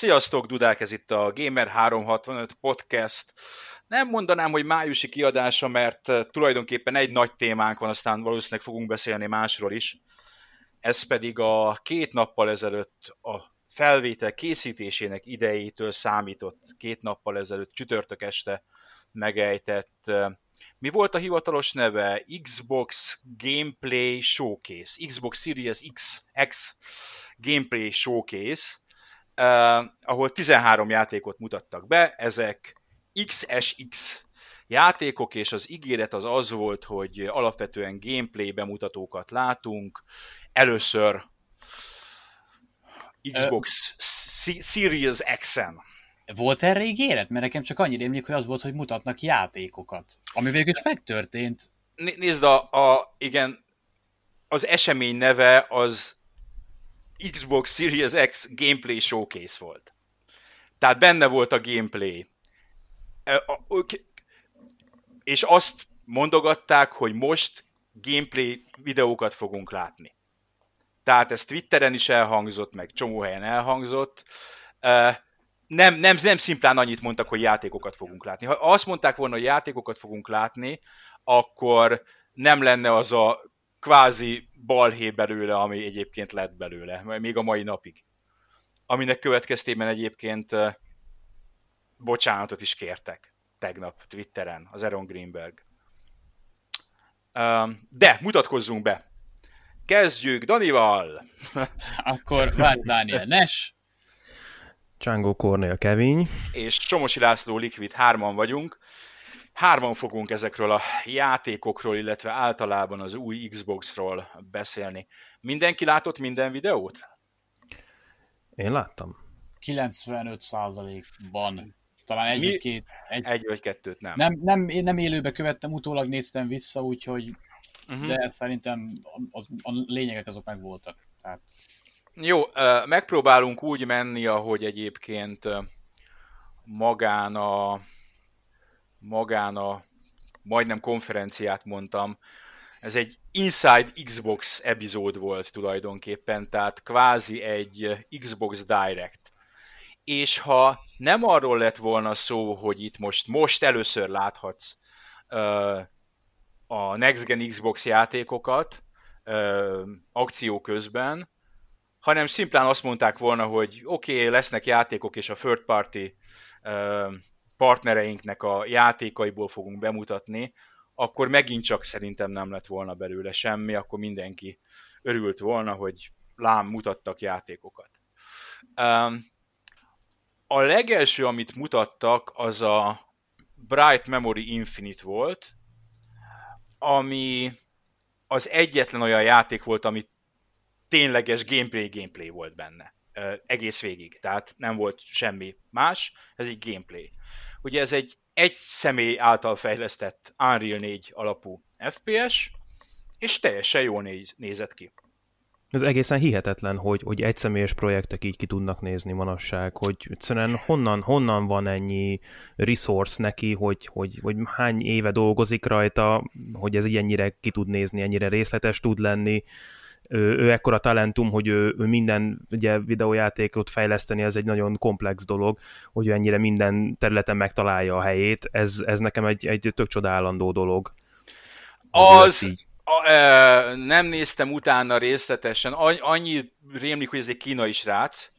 Sziasztok, Dudák, ez itt a Gamer365 podcast. Nem mondanám, hogy májusi kiadása, mert eh, tulajdonképpen egy nagy témánk van, aztán valószínűleg fogunk beszélni másról is. Ez pedig a két nappal ezelőtt a felvétel készítésének idejétől számított két nappal ezelőtt csütörtök este megejtett eh, mi volt a hivatalos neve? Xbox Gameplay Showcase. Xbox Series X, X Gameplay Showcase, uh, ahol 13 játékot mutattak be, ezek XSX játékok, és az ígéret az az volt, hogy alapvetően gameplay bemutatókat látunk. Először Xbox uh, Series X-en. Volt erre ígéret? Mert nekem csak annyira emlék, hogy az volt, hogy mutatnak játékokat. Ami végül is megtörtént. Nézd, a, a, igen, az esemény neve az Xbox Series X Gameplay Showcase volt. Tehát benne volt a gameplay. És azt mondogatták, hogy most gameplay videókat fogunk látni. Tehát ez Twitteren is elhangzott, meg csomó helyen elhangzott. Nem, nem, nem szimplán annyit mondtak, hogy játékokat fogunk látni. Ha azt mondták volna, hogy játékokat fogunk látni, akkor nem lenne az a kvázi balhé belőle, ami egyébként lett belőle, még a mai napig. Aminek következtében egyébként bocsánatot is kértek tegnap Twitteren, az Aaron Greenberg. De mutatkozzunk be. Kezdjük Danival! Akkor Vált Dániel Nes. Csángó Kornél Kevin. És Csomosi László Liquid, hárman vagyunk. Hárman fogunk ezekről a játékokról, illetve általában az új Xbox-ról beszélni. Mindenki látott minden videót? Én láttam. 95%-ban. Talán egy Mi? vagy két. Egy, egy vagy kettőt nem. Nem, nem. Én nem élőbe követtem, utólag néztem vissza, úgyhogy uh-huh. de szerintem az, a lényegek azok meg voltak. Tehát... Jó, megpróbálunk úgy menni, ahogy egyébként magán a magán a majdnem konferenciát mondtam, ez egy Inside Xbox epizód volt tulajdonképpen, tehát kvázi egy Xbox Direct. És ha nem arról lett volna szó, hogy itt most, most először láthatsz uh, a Next Gen Xbox játékokat uh, akció közben, hanem szimplán azt mondták volna, hogy oké, okay, lesznek játékok, és a third party uh, partnereinknek a játékaiból fogunk bemutatni, akkor megint csak szerintem nem lett volna belőle semmi, akkor mindenki örült volna, hogy lám mutattak játékokat. A legelső, amit mutattak, az a Bright Memory Infinite volt, ami az egyetlen olyan játék volt, ami tényleges gameplay-gameplay volt benne. Egész végig. Tehát nem volt semmi más, ez egy gameplay. Ugye ez egy egy személy által fejlesztett Unreal 4 alapú FPS, és teljesen jól néz, nézett ki. Ez egészen hihetetlen, hogy, hogy egyszemélyes projektek így ki tudnak nézni manasság, hogy egyszerűen honnan, honnan van ennyi resource neki, hogy, hogy, hogy hány éve dolgozik rajta, hogy ez így ennyire ki tud nézni, ennyire részletes tud lenni ő, ő ekkora talentum, hogy ő, ő minden ugye, videójátékot fejleszteni, ez egy nagyon komplex dolog, hogy ő ennyire minden területen megtalálja a helyét, ez, ez nekem egy, egy tök csodálandó dolog. Az. A, e, nem néztem utána részletesen, annyi rémlik, hogy ez egy kínai srác,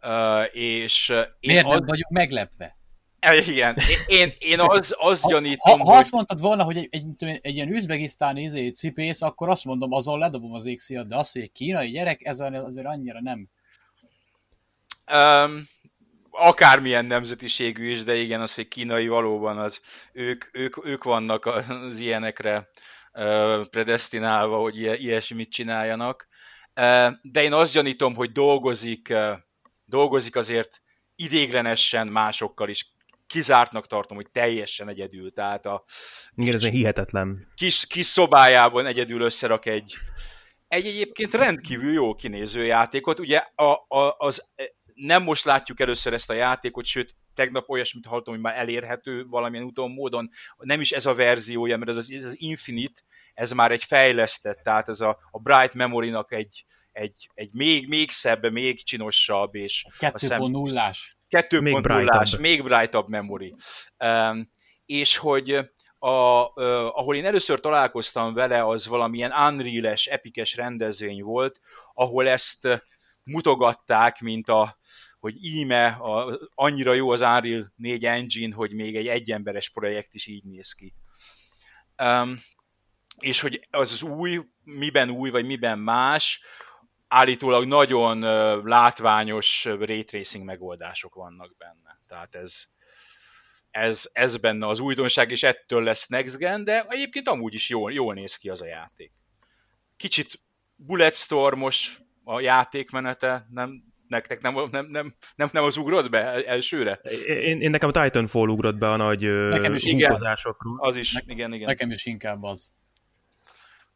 e, és... Miért nem vagyunk meglepve? Igen, én, én az, az ha, gyanítom, ha, ha hogy... azt mondtad volna, hogy egy, egy, egy, egy ilyen üzbegisztáni izé, cipész, akkor azt mondom, azon ledobom az égszíjat, de az, hogy egy kínai gyerek, ez azért annyira nem. Um, akármilyen nemzetiségű is, de igen, az, hogy kínai valóban az, ők, ők, ők vannak az ilyenekre uh, predestinálva, hogy ilyesmit csináljanak. Uh, de én azt gyanítom, hogy dolgozik, uh, dolgozik azért idéglenesen másokkal is kizártnak tartom, hogy teljesen egyedül, tehát a Igen, ez hihetetlen. Kis, kis szobájában egyedül összerak egy, egy egyébként rendkívül jó kinéző játékot. Ugye a, a, az, nem most látjuk először ezt a játékot, sőt tegnap olyasmit hallottam, hogy már elérhető valamilyen úton, módon. Nem is ez a verziója, mert ez az, ez az Infinite, ez már egy fejlesztett, tehát ez a, a Bright Memory-nak egy, egy, egy még, még szebb, még csinosabb, és 2.0-ás. 2.0-ás, még brightabb memory. Um, és hogy a, uh, ahol én először találkoztam vele, az valamilyen Unreal-es, epikes rendezvény volt, ahol ezt mutogatták, mint a, hogy íme a, annyira jó az Unreal 4 engine, hogy még egy egyemberes projekt is így néz ki. Um, és hogy az az új, miben új, vagy miben más, állítólag nagyon látványos ray tracing megoldások vannak benne. Tehát ez, ez, ez benne az újdonság, és ettől lesz Next Gen, de egyébként amúgy is jól, jól néz ki az a játék. Kicsit bulletstormos a játékmenete, nem, nektek nem, nem, nem, nem, nem az ugrott be elsőre? Én, én nekem a Titanfall ugrott be a nagy nekem is Az is, igen, igen. Nekem is inkább az.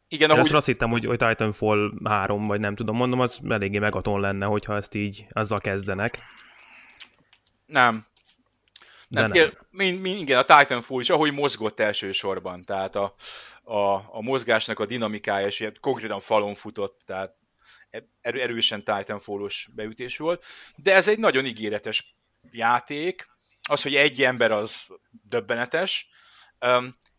Igen, ahogy... Én azt hittem, hogy, hogy Titanfall 3, vagy nem tudom, mondom, az eléggé megaton lenne, hogyha ezt így azzal kezdenek. Nem. Nem, nem. Igen, mind, mind, igen, a Titanfall is, ahogy mozgott elsősorban, tehát a, a, a mozgásnak a dinamikája, és ilyen konkrétan falon futott, tehát erősen Titanfall-os beütés volt, de ez egy nagyon ígéretes játék, az, hogy egy ember az döbbenetes,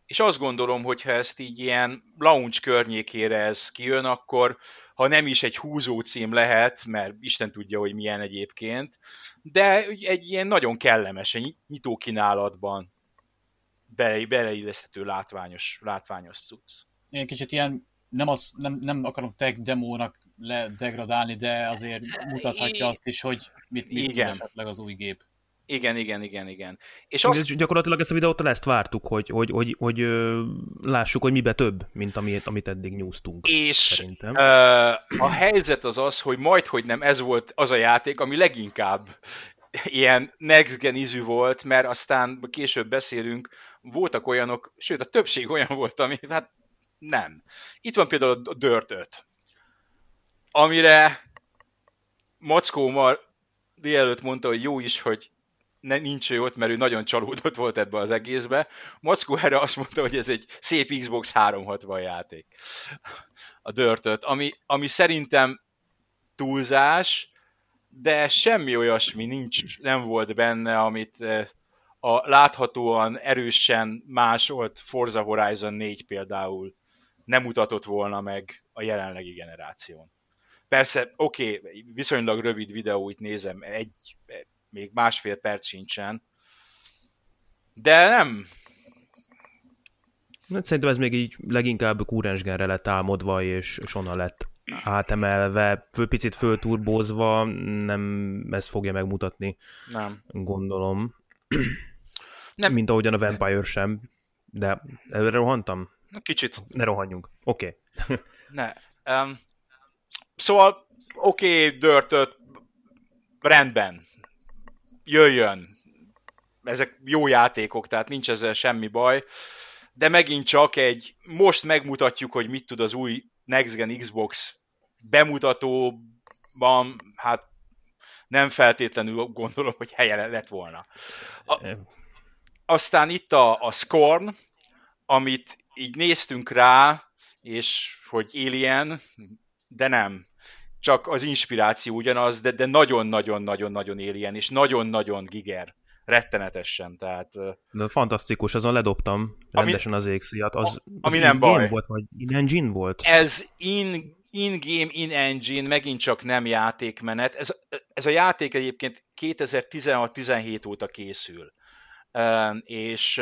és azt gondolom, hogy ha ezt így ilyen launch környékére ez kijön, akkor ha nem is egy húzó cím lehet, mert Isten tudja, hogy milyen egyébként, de egy ilyen nagyon kellemes, nyitó kínálatban bele, beleilleszthető látványos, látványos cucc. Én kicsit ilyen, nem, az, nem, nem akarom tech demónak ledegradálni, de azért mutathatja azt is, hogy mit, mit tud esetleg az új gép. Igen, igen, igen, igen. És azt... Gyakorlatilag ezt a videótól ezt vártuk, hogy, hogy, hogy, hogy ö, lássuk, hogy mibe több, mint amit, amit eddig nyúztunk. És szerintem. Ö, a helyzet az az, hogy majd, hogy nem ez volt az a játék, ami leginkább ilyen next gen ízű volt, mert aztán később beszélünk, voltak olyanok, sőt a többség olyan volt, ami hát nem. Itt van például a Dirt 5, amire Mackó ma délelőtt mondta, hogy jó is, hogy ne, nincs ő ott, mert ő nagyon csalódott volt ebbe az egészbe. Mackó erre azt mondta, hogy ez egy szép Xbox 360 játék. A dörtöt, ami, ami szerintem túlzás, de semmi olyasmi nincs, nem volt benne, amit eh, a láthatóan erősen másolt Forza Horizon 4 például nem mutatott volna meg a jelenlegi generáción. Persze, oké, okay, viszonylag rövid videó, itt nézem, egy, még másfél perc sincsen. De nem. Hát szerintem ez még így leginkább kúrensgenre lett álmodva, és, és onnan lett átemelve, fő, picit fölturbózva, nem ez fogja megmutatni. Nem. Gondolom. Nem. Mint ahogyan a Vampire sem. De előre rohantam? Kicsit. Ne rohanjunk. Oké. Okay. ne. Um, szóval, oké, okay, dörtött, rendben jöjjön. Ezek jó játékok, tehát nincs ezzel semmi baj. De megint csak egy, most megmutatjuk, hogy mit tud az új Next Gen Xbox bemutatóban, hát nem feltétlenül gondolom, hogy helye lett volna. A, aztán itt a, a Scorn, amit így néztünk rá, és hogy Alien, de nem csak az inspiráció ugyanaz, de, de nagyon-nagyon-nagyon-nagyon éljen, és nagyon-nagyon giger rettenetesen, tehát... De fantasztikus, azon ledobtam rendesen az égszíjat. Az, ami az nem baj. volt, vagy in-engine volt? Ez in, in-game, in-engine, megint csak nem játékmenet. Ez, ez a játék egyébként 2016-17 óta készül. És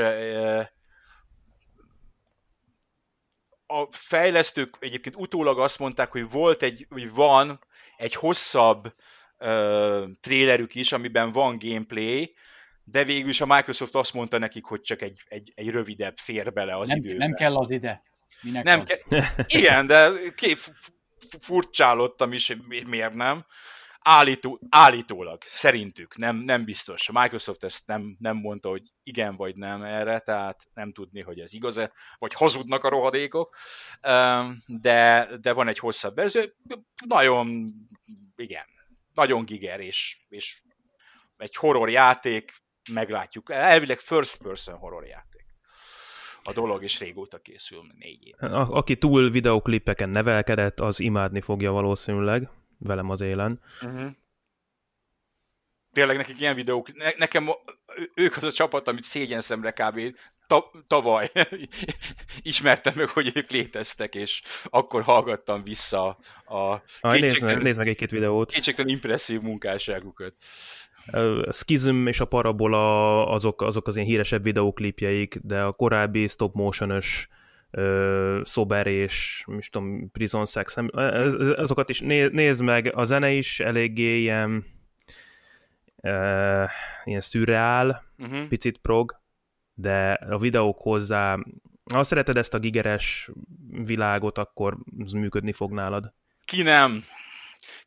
a fejlesztők egyébként utólag azt mondták, hogy volt egy, hogy van egy hosszabb uh, trélerük is, amiben van gameplay, de végül is a Microsoft azt mondta nekik, hogy csak egy, egy, egy rövidebb fér bele az nem, időben. Nem kell az ide. Minek nem az? Ke- igen, de kép furcsálottam is, miért nem. Állító, állítólag, szerintük, nem, nem biztos. A Microsoft ezt nem, nem mondta, hogy igen vagy nem erre, tehát nem tudni, hogy ez igaz-e, vagy hazudnak a rohadékok, de, de van egy hosszabb verzió. Nagyon, igen, nagyon giger, és, és egy horror játék, meglátjuk. Elvileg first person horror játék. A dolog is régóta készül, négy éve. A, aki túl videoklipeken nevelkedett, az imádni fogja valószínűleg, velem az élen. Uh-huh. Tényleg nekik ilyen videók, ne, nekem ők az a csapat, amit szégyen szemre kb. Ta, tavaly ismertem meg, hogy ők léteztek, és akkor hallgattam vissza a... Aj, nézd, meg, nézd meg egy-két videót. Kétségtelen impresszív munkásságukat. Schism és a Parabola azok, azok az ilyen híresebb videóklipjeik, de a korábbi stop motion-ös Sober és mi tudom, Prison Sex, azokat is nézd meg, a zene is eléggé ilyen uh, ilyen szürreál, uh-huh. picit prog, de a videók hozzá, ha szereted ezt a gigeres világot, akkor ez működni fog nálad. Ki nem?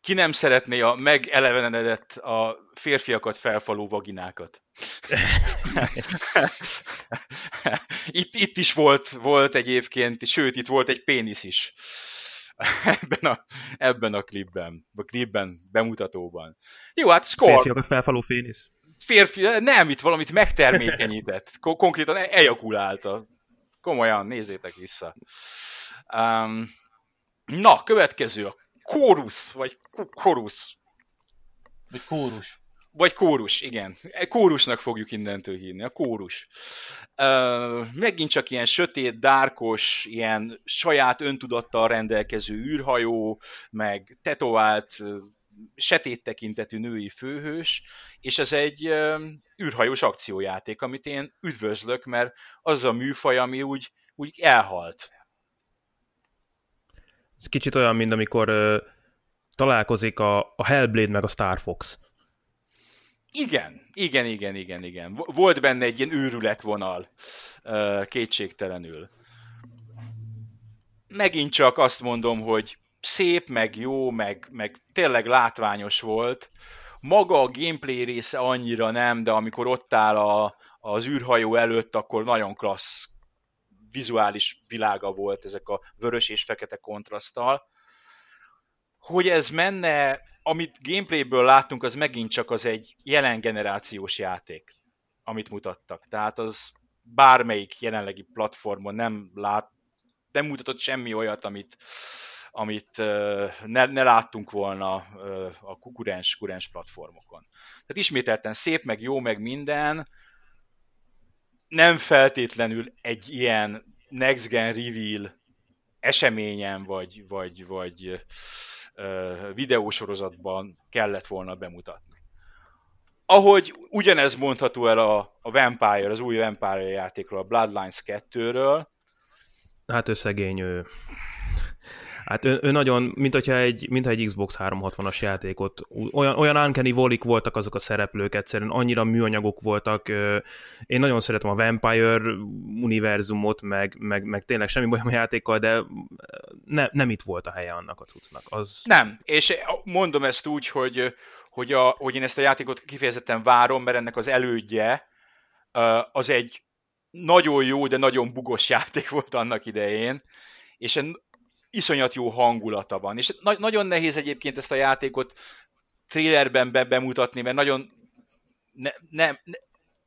Ki nem szeretné a megelevenedett a férfiakat felfaló vaginákat? itt, itt is volt, volt egyébként, sőt, itt volt egy pénisz is ebben a, ebben a klipben, a klipben, bemutatóban. Jó, hát score. Férfiakat felfaló pénisz? Férfi, nem, itt valamit megtermékenyített. Konkrétan ejakulálta. Komolyan, nézzétek vissza. Um, na, következő a kórusz, vagy kórusz. Vagy kórus. Vagy kórus, igen. Kórusnak fogjuk innentől hívni, a kórus. Uh, megint csak ilyen sötét, dárkos, ilyen saját öntudattal rendelkező űrhajó, meg tetovált, setét tekintetű női főhős, és ez egy uh, űrhajós akciójáték, amit én üdvözlök, mert az a műfaj, ami úgy, úgy elhalt. Ez kicsit olyan, mint amikor uh, találkozik a, a Hellblade meg a Star Fox. Igen, igen, igen, igen, igen. Volt benne egy ilyen őrületvonal, kétségtelenül. Megint csak azt mondom, hogy szép, meg jó, meg, meg tényleg látványos volt. Maga a gameplay része annyira nem, de amikor ott áll a, az űrhajó előtt, akkor nagyon klassz vizuális világa volt ezek a vörös és fekete kontraszttal. Hogy ez menne, amit gameplayből láttunk, az megint csak az egy jelen generációs játék, amit mutattak. Tehát az bármelyik jelenlegi platformon nem lát, nem mutatott semmi olyat, amit, amit ne, ne láttunk volna a kukurens, kurens platformokon. Tehát ismételten szép, meg jó, meg minden, nem feltétlenül egy ilyen next gen reveal eseményen, vagy, vagy, vagy videósorozatban kellett volna bemutatni. Ahogy ugyanez mondható el a, a Vampire, az új Vampire játékról, a Bloodlines 2-ről. Hát ő szegény, ő Hát ő, ő nagyon, mint hogyha egy, mint egy Xbox 360-as játékot, olyan, olyan uncanny volik voltak azok a szereplők egyszerűen, annyira műanyagok voltak. Én nagyon szeretem a Vampire univerzumot, meg, meg, meg tényleg semmi bajom a játékkal, de ne, nem itt volt a helye annak a cuccnak. Az... Nem, és mondom ezt úgy, hogy, hogy, a, hogy én ezt a játékot kifejezetten várom, mert ennek az elődje az egy nagyon jó, de nagyon bugos játék volt annak idején, és iszonyat jó hangulata van. És na- nagyon nehéz egyébként ezt a játékot trailerben be- bemutatni, mert nagyon ne, ne, ne,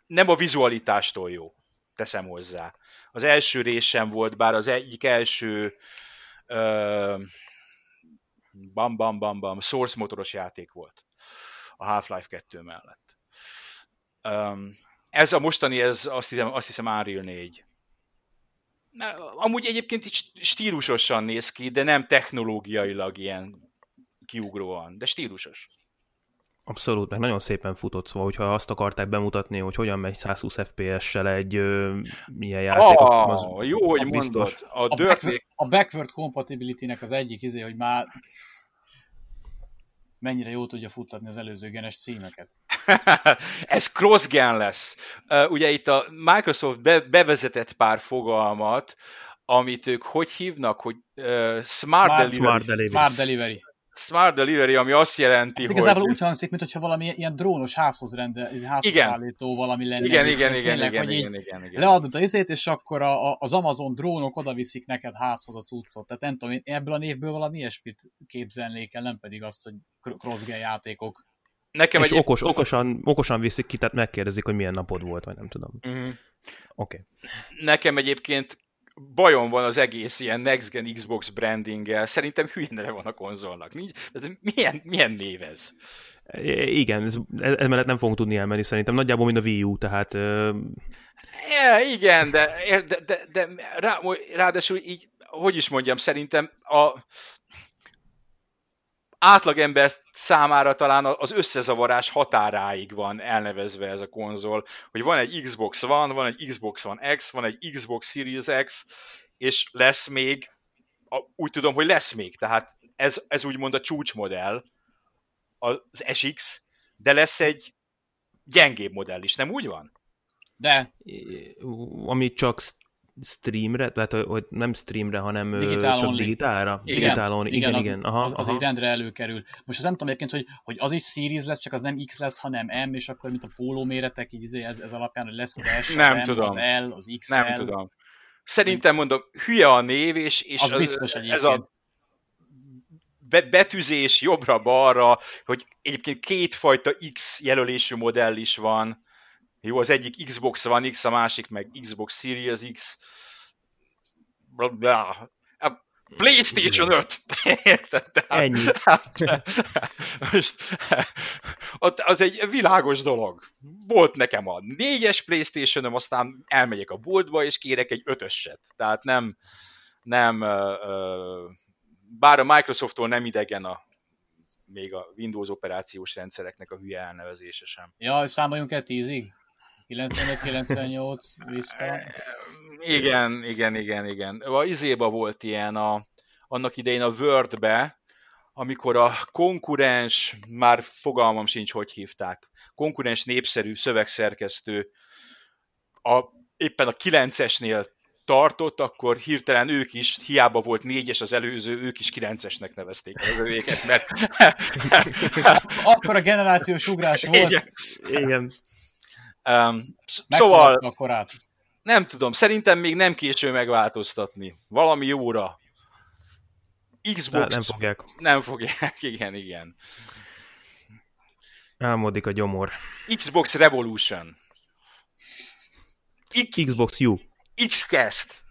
nem a vizualitástól jó, teszem hozzá. Az első résem volt, bár az egyik első uh, bam bam bam bam source motoros játék volt a Half-Life 2 mellett. Um, ez a mostani, ez azt hiszem, azt hiszem Unreal 4 amúgy egyébként így stílusosan néz ki, de nem technológiailag ilyen kiugróan, de stílusos. Abszolút, meg nagyon szépen futott, szóval, hogyha azt akarták bemutatni, hogy hogyan megy 120 FPS-sel egy ö, milyen játék, oh, az jó, hogy mondod. A, a, backward, a backward compatibility-nek az egyik izé, hogy már mennyire jó tudja futtatni az előző genes címeket. Ez cross-gen lesz. Ugye itt a Microsoft be, bevezetett pár fogalmat, amit ők hogy hívnak, hogy uh, smart, smart, delivery. smart delivery. Smart delivery. Smart Delivery, ami azt jelenti, Ezt igazából hogy... úgy hangzik, mintha valami ilyen drónos házhoz rendel, házhoz igen. szállító valami lenne. Igen, igen, igen, igen, igen, igen, igen, igen. Leadod a izét, és akkor a, a, az Amazon drónok oda viszik neked házhoz a cuccot. Tehát nem tudom, én ebből a névből valami ilyesmit képzelnék el, nem pedig azt, hogy cross játékok. Nekem és egy... okos, okosan, okosan viszik ki, tehát megkérdezik, hogy milyen napod volt, vagy nem tudom. Uh-huh. Oké. Okay. Nekem egyébként bajom van az egész ilyen Next Gen Xbox brandinggel. Szerintem hülyén van a konzolnak. Milyen, milyen név ez? Igen, ez, ez mellett nem fogunk tudni elmenni szerintem. Nagyjából, mint a Wii U, tehát... Uh... Ja, igen, de, de, de, de rá, ráadásul így, hogy is mondjam, szerintem a átlagember számára talán az összezavarás határáig van elnevezve ez a konzol, hogy van egy Xbox One, van egy Xbox One X, van egy Xbox Series X, és lesz még, úgy tudom, hogy lesz még, tehát ez, ez úgymond a csúcsmodell, az SX, de lesz egy gyengébb modell is, nem úgy van? De. Ami csak streamre, tehát hogy nem streamre, hanem Digitál csak digitálra? Igen, Digitálon, igen, igen, az, igen. Aha, az, az aha. így rendre előkerül. Most az nem tudom egyébként, hogy, hogy az is series lesz, csak az nem X lesz, hanem M, és akkor mint a póló méretek, így izé, ez, ez alapján, hogy lesz az S, nem az tudom. M, az L, az XL. Nem tudom. Szerintem mondom, hülye a név, és, és az, az biztos ez a betűzés jobbra-balra, hogy egyébként kétfajta X jelölésű modell is van, jó, az egyik Xbox One X, a másik meg Xbox Series X. Bla, A PlayStation 5! Érted? Ennyi. most, ott az egy világos dolog. Volt nekem a négyes playstation aztán elmegyek a boltba, és kérek egy ötöset. Tehát nem, nem bár a Microsofttól nem idegen a még a Windows operációs rendszereknek a hülye elnevezése sem. Ja, számoljunk el tízig? 95-98 Vista. Igen, igen, igen, igen. A izéba volt ilyen a, annak idején a Word-be, amikor a konkurens, már fogalmam sincs, hogy hívták, konkurens népszerű szövegszerkesztő a, éppen a 9-esnél tartott, akkor hirtelen ők is, hiába volt négyes az előző, ők is kilencesnek nevezték az övéket, mert... akkor a generációs ugrás volt. Igen. Igen. Um, szóval, a korát. nem tudom, szerintem még nem késő megváltoztatni. Valami jóra. Xbox... nem fogják. Nem fogják, igen, igen. Álmodik a gyomor. Xbox Revolution. X... Xbox U. Xcast.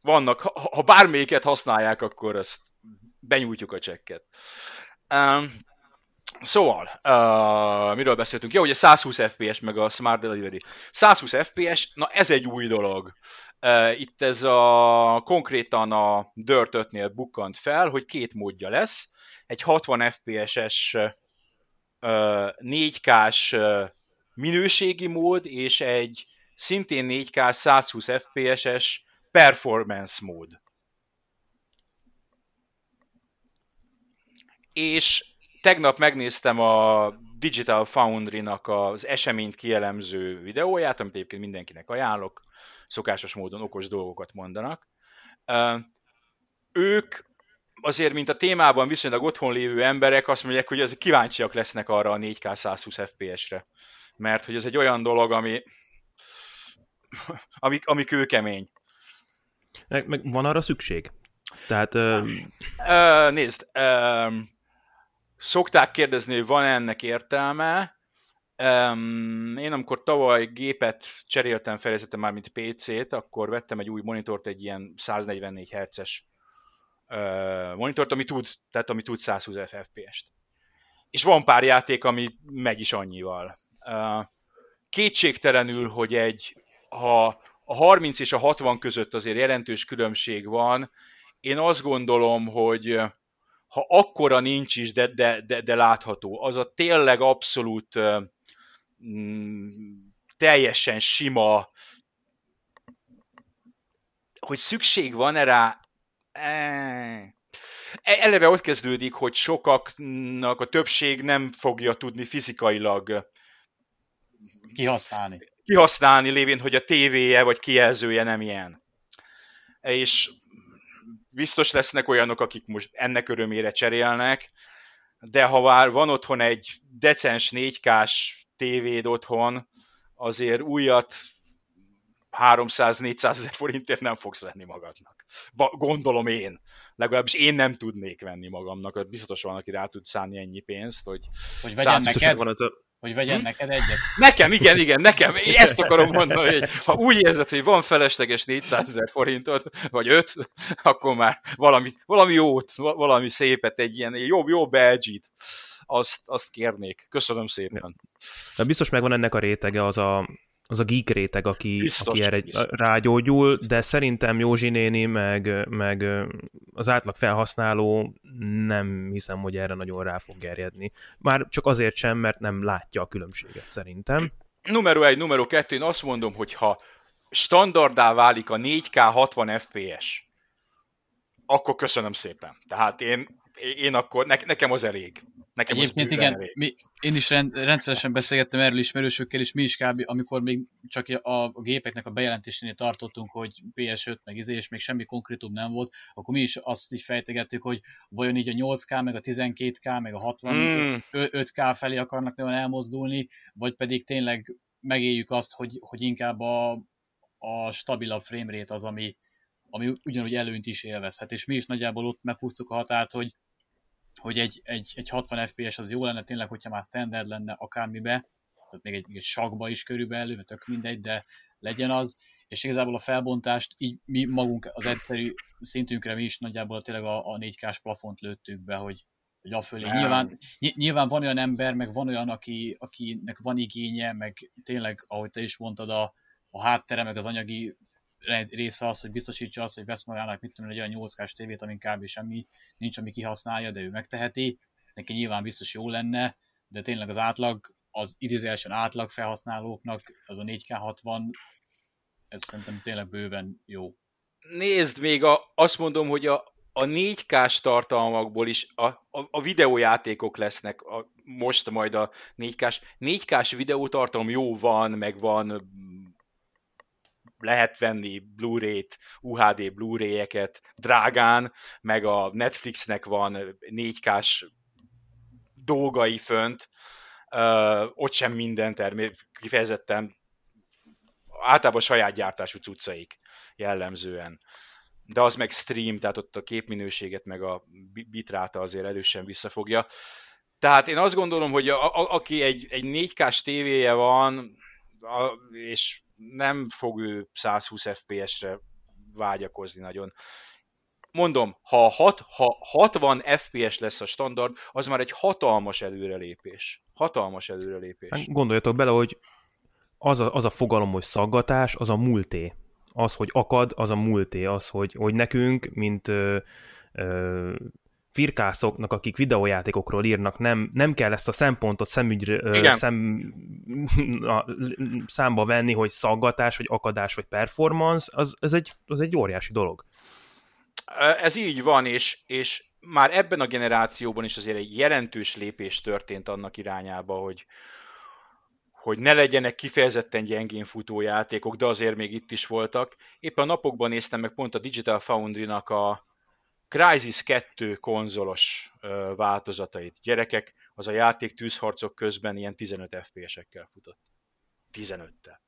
Vannak, ha, ha bármelyiket használják, akkor ezt benyújtjuk a csekket. Um, Szóval, uh, miről beszéltünk? Ja, ugye 120 FPS meg a Smart Delivery. 120 FPS, na ez egy új dolog. Uh, itt ez a konkrétan a Dirt 5-nél bukkant fel, hogy két módja lesz. Egy 60 FPS-es uh, 4K-s uh, minőségi mód, és egy szintén 4K 120 FPS-es performance mód. És tegnap megnéztem a Digital Foundry-nak az eseményt kielemző videóját, amit egyébként mindenkinek ajánlok, szokásos módon okos dolgokat mondanak. Ők azért, mint a témában viszonylag otthon lévő emberek azt mondják, hogy azért kíváncsiak lesznek arra a 4K 120 FPS-re. Mert hogy ez egy olyan dolog, ami, ami, ami kőkemény. Meg, meg van arra szükség? Tehát... Uh... Uh, nézd, uh, Szokták kérdezni, hogy van ennek értelme. Én amikor tavaly gépet cseréltem, fejlesztettem már, mint PC-t, akkor vettem egy új monitort, egy ilyen 144 Hz-es uh, monitort, ami tud, tehát ami tud 120 FPS-t. És van pár játék, ami megy is annyival. Uh, kétségtelenül, hogy egy, ha a 30 és a 60 között azért jelentős különbség van, én azt gondolom, hogy ha akkora nincs is, de, de, de, de látható, az a tényleg abszolút mm, teljesen sima, hogy szükség van-e rá, e, eleve ott kezdődik, hogy sokaknak a többség nem fogja tudni fizikailag kihasználni. Kihasználni lévén, hogy a tévéje vagy kijelzője nem ilyen. És biztos lesznek olyanok, akik most ennek örömére cserélnek, de ha már van otthon egy decens 4K-s tévéd otthon, azért újat 300-400 ezer forintért nem fogsz venni magadnak. Gondolom én. Legalábbis én nem tudnék venni magamnak. Biztos van, aki rá tud szállni ennyi pénzt, hogy... Hogy vegyen neked? Van az a... Hogy vegyen hm? neked egyet? Nekem, igen, igen, nekem. Én ezt akarom mondani, hogy ha úgy érzed, hogy van felesleges 400 ezer forintot, vagy 5, akkor már valami, valami jót, valami szépet, egy ilyen jobb, jobb badge azt, azt kérnék. Köszönöm szépen. De biztos megvan ennek a rétege, az a, az a geek réteg, aki, biztos, aki erre biztos. rágyógyul, de szerintem Józsi néni, meg, meg az átlag felhasználó nem hiszem, hogy erre nagyon rá fog gerjedni. Már csak azért sem, mert nem látja a különbséget szerintem. Numero egy, numero kettő, én azt mondom, hogy ha standardá válik a 4K 60 FPS, akkor köszönöm szépen. Tehát én, én akkor, ne, nekem az elég. Nekem Egyébként igen, mi, én is rend, rendszeresen beszélgettem erről ismerősökkel, és mi is kb. amikor még csak a, a gépeknek a bejelentésénél tartottunk, hogy PS5 meg izé, és még semmi konkrétum nem volt, akkor mi is azt is fejtegettük, hogy vajon így a 8K, meg a 12K, meg a 65K mm. felé akarnak nagyon elmozdulni, vagy pedig tényleg megéljük azt, hogy, hogy inkább a, a stabilabb framerate az, ami, ami ugyanúgy előnyt is élvezhet, és mi is nagyjából ott meghúztuk a határt, hogy hogy egy, egy, egy 60 FPS az jó lenne tényleg, hogyha már standard lenne akármibe, tehát még egy, még egy sakba is körülbelül, mert tök mindegy, de legyen az, és igazából a felbontást így mi magunk az egyszerű szintünkre mi is nagyjából tényleg a, a 4K-s plafont lőttük be, hogy, hogy a fölé. Nyilván, nyilván van olyan ember, meg van olyan, aki, akinek van igénye, meg tényleg, ahogy te is mondtad, a, a háttere, meg az anyagi része az, hogy biztosítsa azt, hogy vesz magának mit tudom, egy olyan 8 k tévét, amin kb. semmi nincs, ami kihasználja, de ő megteheti. Neki nyilván biztos jó lenne, de tényleg az átlag, az idézőjelesen átlag felhasználóknak az a 4K 60, ez szerintem tényleg bőven jó. Nézd, még a, azt mondom, hogy a, a 4K-s tartalmakból is a, a, a videójátékok lesznek a, most majd a 4K-s. 4K-s videótartalom jó van, meg van lehet venni Blu-ray-t, UHD Blu-ray-eket drágán, meg a Netflixnek van 4K-s dolgai fönt, uh, ott sem minden termék, kifejezetten általában saját gyártású cuccaik jellemzően. De az meg stream, tehát ott a képminőséget meg a bitráta azért erősen visszafogja. Tehát én azt gondolom, hogy a, a, aki egy, egy 4K-s tévéje van, a, és nem fog ő 120 FPS-re vágyakozni nagyon. Mondom, ha, hat, ha 60 FPS lesz a standard, az már egy hatalmas előrelépés. Hatalmas előrelépés. Gondoljatok bele, hogy az a, az a fogalom, hogy szaggatás, az a múlté. Az, hogy akad, az a múlté. Az, hogy, hogy nekünk, mint ö, ö, firkászoknak, akik videójátékokról írnak, nem, nem kell ezt a szempontot szemügyre, szem, a, számba venni, hogy szaggatás, vagy akadás, vagy performance, az, az, egy, az egy óriási dolog. Ez így van, és, és már ebben a generációban is azért egy jelentős lépés történt annak irányába, hogy, hogy ne legyenek kifejezetten gyengén futó játékok, de azért még itt is voltak. Éppen a napokban néztem meg pont a Digital Foundry-nak a, Crysis 2 konzolos változatait. Gyerekek, az a játék tűzharcok közben ilyen 15 FPS-ekkel futott. 15-tel.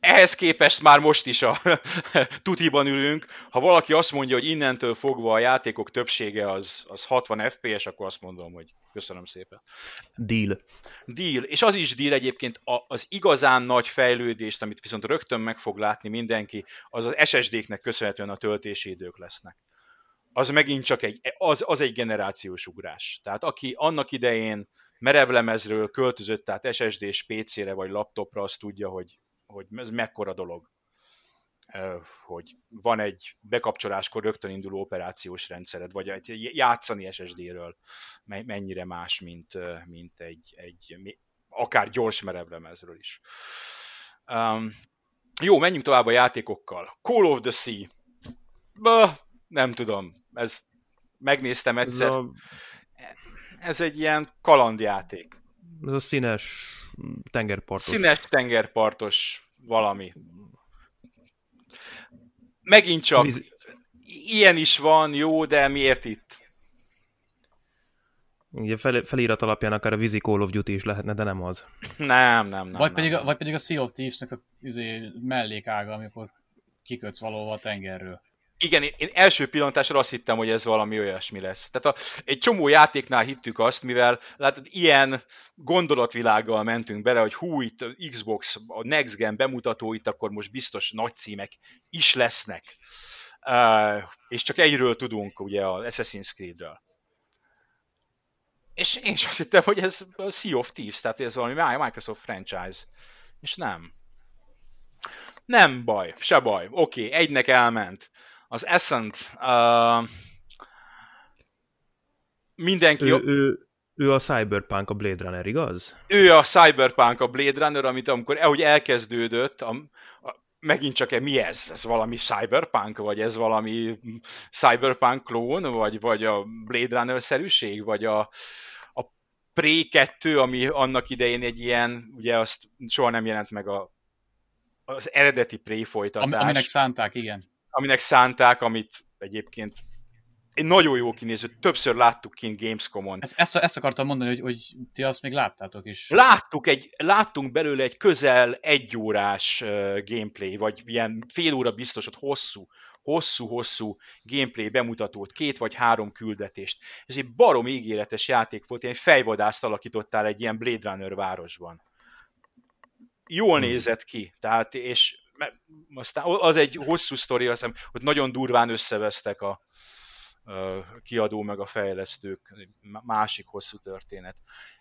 Ehhez képest már most is a tutiban ülünk. Ha valaki azt mondja, hogy innentől fogva a játékok többsége az, az 60 FPS, akkor azt mondom, hogy köszönöm szépen. Deal. Deal. És az is deal egyébként az igazán nagy fejlődést, amit viszont rögtön meg fog látni mindenki, az az SSD-knek köszönhetően a töltési idők lesznek. Az megint csak egy, az, az egy generációs ugrás. Tehát aki annak idején merevlemezről költözött, tehát SSD-s PC-re vagy laptopra, azt tudja, hogy hogy ez mekkora dolog, hogy van egy bekapcsoláskor rögtön induló operációs rendszered, vagy egy játszani SSD-ről mennyire más, mint, mint egy, egy akár gyors merevlemezről is. Um, jó, menjünk tovább a játékokkal. Call of the Sea. Bah, nem tudom, ez megnéztem egyszer. Ez, a... ez egy ilyen kalandjáték. Ez a színes tengerpartos. Színes tengerpartos valami. Megint csak Víz... ilyen is van, jó, de miért itt? Ugye fel, felirat alapján akár a vízi Call of Duty is lehetne, de nem az. Nem, nem, nem. Vagy, nem, pedig. A, vagy pedig a Sea of Thieves-nek a izé, mellékága, amikor kikötsz valahol a tengerről. Igen, én, első pillantásra azt hittem, hogy ez valami olyasmi lesz. Tehát a, egy csomó játéknál hittük azt, mivel látod, ilyen gondolatvilággal mentünk bele, hogy hú, itt a Xbox, a Next Gen bemutató, itt akkor most biztos nagy címek is lesznek. Uh, és csak egyről tudunk, ugye, a Assassin's Creed-ről. És én is azt hittem, hogy ez a Sea of Thieves, tehát ez valami Microsoft franchise. És nem. Nem baj, se baj. Oké, okay, egynek elment. Az Ascent, uh, mindenki... Ő, ő, ő a Cyberpunk a Blade Runner, igaz? Ő a Cyberpunk a Blade Runner, amit amikor ahogy elkezdődött, a, a, megint csak e, mi ez? Ez valami Cyberpunk, vagy ez valami Cyberpunk klón, vagy, vagy a Blade Runner-szerűség, vagy a, a Prey 2, ami annak idején egy ilyen, ugye azt soha nem jelent meg a, az eredeti Prey folytatás. Am, aminek szánták, igen. Aminek szánták, amit egyébként egy nagyon jó kinéző, többször láttuk kint Gamescom-on. Ezt, ezt, ezt akartam mondani, hogy, hogy ti azt még láttátok is. Láttuk egy, láttunk belőle egy közel egy órás uh, gameplay, vagy ilyen fél óra biztos, hogy hosszú, hosszú-hosszú gameplay bemutatót, két vagy három küldetést. Ez egy barom ígéretes játék volt, ilyen fejvadászt alakítottál egy ilyen Blade Runner városban. Jól hmm. nézett ki, tehát, és aztán az egy hosszú sztori, azt hiszem, hogy nagyon durván összevesztek a, kiadó meg a fejlesztők, másik hosszú történet.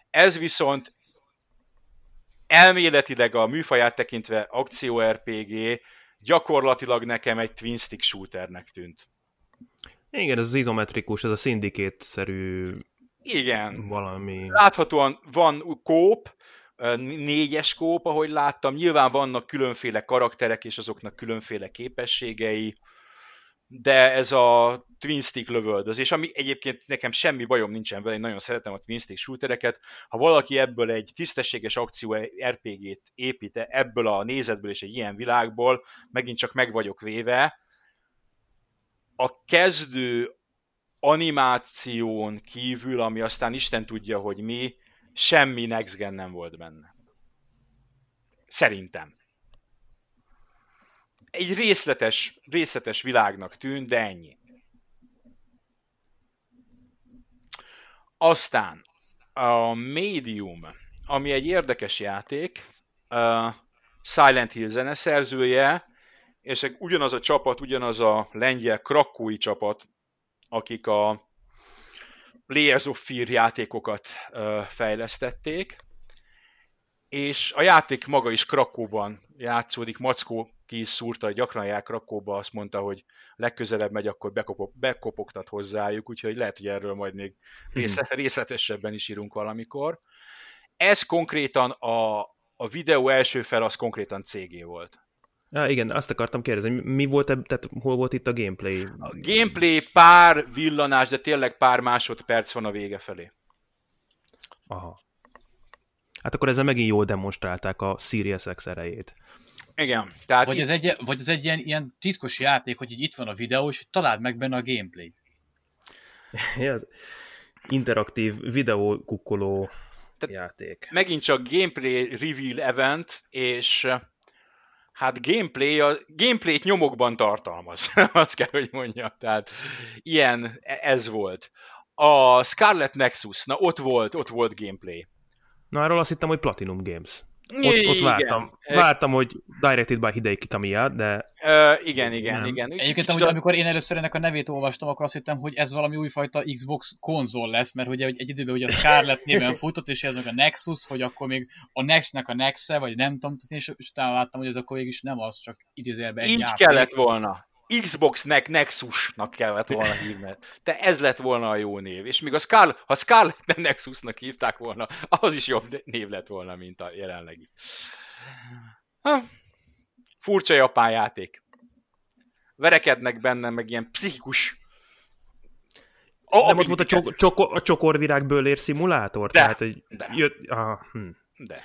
Ez viszont elméletileg a műfaját tekintve akció RPG gyakorlatilag nekem egy twin stick shooternek tűnt. Igen, ez az izometrikus, ez a szindikét-szerű Igen. valami. Láthatóan van kóp, négyes kóp, ahogy láttam. Nyilván vannak különféle karakterek, és azoknak különféle képességei de ez a twin stick lövöldözés, ami egyébként nekem semmi bajom nincsen vele, én nagyon szeretem a twin stick shootereket. Ha valaki ebből egy tisztességes akció RPG-t épít ebből a nézetből és egy ilyen világból, megint csak meg vagyok véve. A kezdő animáción kívül, ami aztán Isten tudja, hogy mi, semmi next gen nem volt benne. Szerintem egy részletes, részletes világnak tűnt, de ennyi. Aztán a Medium, ami egy érdekes játék, a Silent Hill zeneszerzője, és ugyanaz a csapat, ugyanaz a lengyel krakói csapat, akik a Layers of Fear játékokat fejlesztették, és a játék maga is Krakóban játszódik, Mackó ki is szúrta, hogy gyakran jár Krakóba, azt mondta, hogy legközelebb megy, akkor bekopog, bekopogtat hozzájuk, úgyhogy lehet, hogy erről majd még mhm. részletesebben is írunk valamikor. Ez konkrétan a, a videó első fel, az konkrétan cégé volt. Ja, igen, azt akartam kérdezni, mi volt, tehát hol volt itt a gameplay? A gameplay pár villanás, de tényleg pár másodperc van a vége felé. Aha. Hát akkor ezzel megint jól demonstrálták a Sirius X erejét. Igen. Tehát vagy, ez egy, vagy ez egy ilyen, ilyen titkos játék, hogy itt van a videó, és találd meg benne a gameplayt. ez interaktív videó kukkoló Tehát játék. Megint csak gameplay reveal event, és hát gameplay, a gameplayt nyomokban tartalmaz, azt kell, hogy mondjam. Tehát ilyen, e- ez volt. A Scarlet Nexus, na ott volt, ott volt gameplay. Na, erről azt hittem, hogy Platinum Games. Ott, ott vártam. Vártam, hogy Directed by Hideki Kamiya, de... Uh, igen, igen, nem. igen. Egyébként, amúgy, amikor én először ennek a nevét olvastam, akkor azt hittem, hogy ez valami újfajta Xbox konzol lesz, mert ugye egy időben ugye a Scarlett néven futott, és ez a Nexus, hogy akkor még a Nextnek a Nexe, vagy nem tudom, és, és utána láttam, hogy ez akkor is nem az, csak idézőjelben egy Így játék. kellett volna. Xbox-nek Nexusnak kellett volna hívni. De ez lett volna a jó név. És még a Scar- ha Scarlett Nexusnak hívták volna, az is jobb név lett volna, mint a jelenlegi. Ha, furcsa japán játék. Verekednek benne, meg ilyen pszichikus a, Nem ott volt a, csok, csok, a csokorvirág bőlér szimulátor? De, Tehát, hogy de. Jött, aha, hm. de.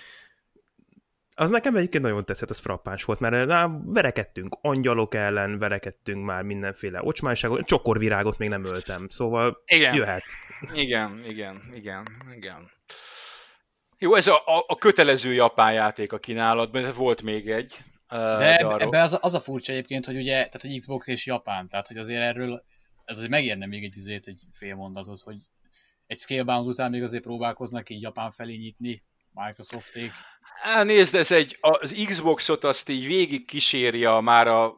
Az nekem egyébként nagyon tetszett, ez frappáns volt, mert na, verekedtünk angyalok ellen, verekedtünk már mindenféle ocsmányságot, csokorvirágot még nem öltem, szóval Igen. jöhet. Igen, igen, igen, igen. Jó, ez a, a, a kötelező japán játék a kínálatban, de volt még egy. Uh, De ebbe, ebbe az, a- az a furcsa egyébként, hogy ugye, tehát hogy Xbox és Japán, tehát hogy azért erről, ez azért megérne még egy izét, egy fél mondatot, hogy egy Scalebound után még azért próbálkoznak így Japán felé nyitni, Microsofték. Á, nézd, ez egy, az Xboxot azt így végig kíséri a már a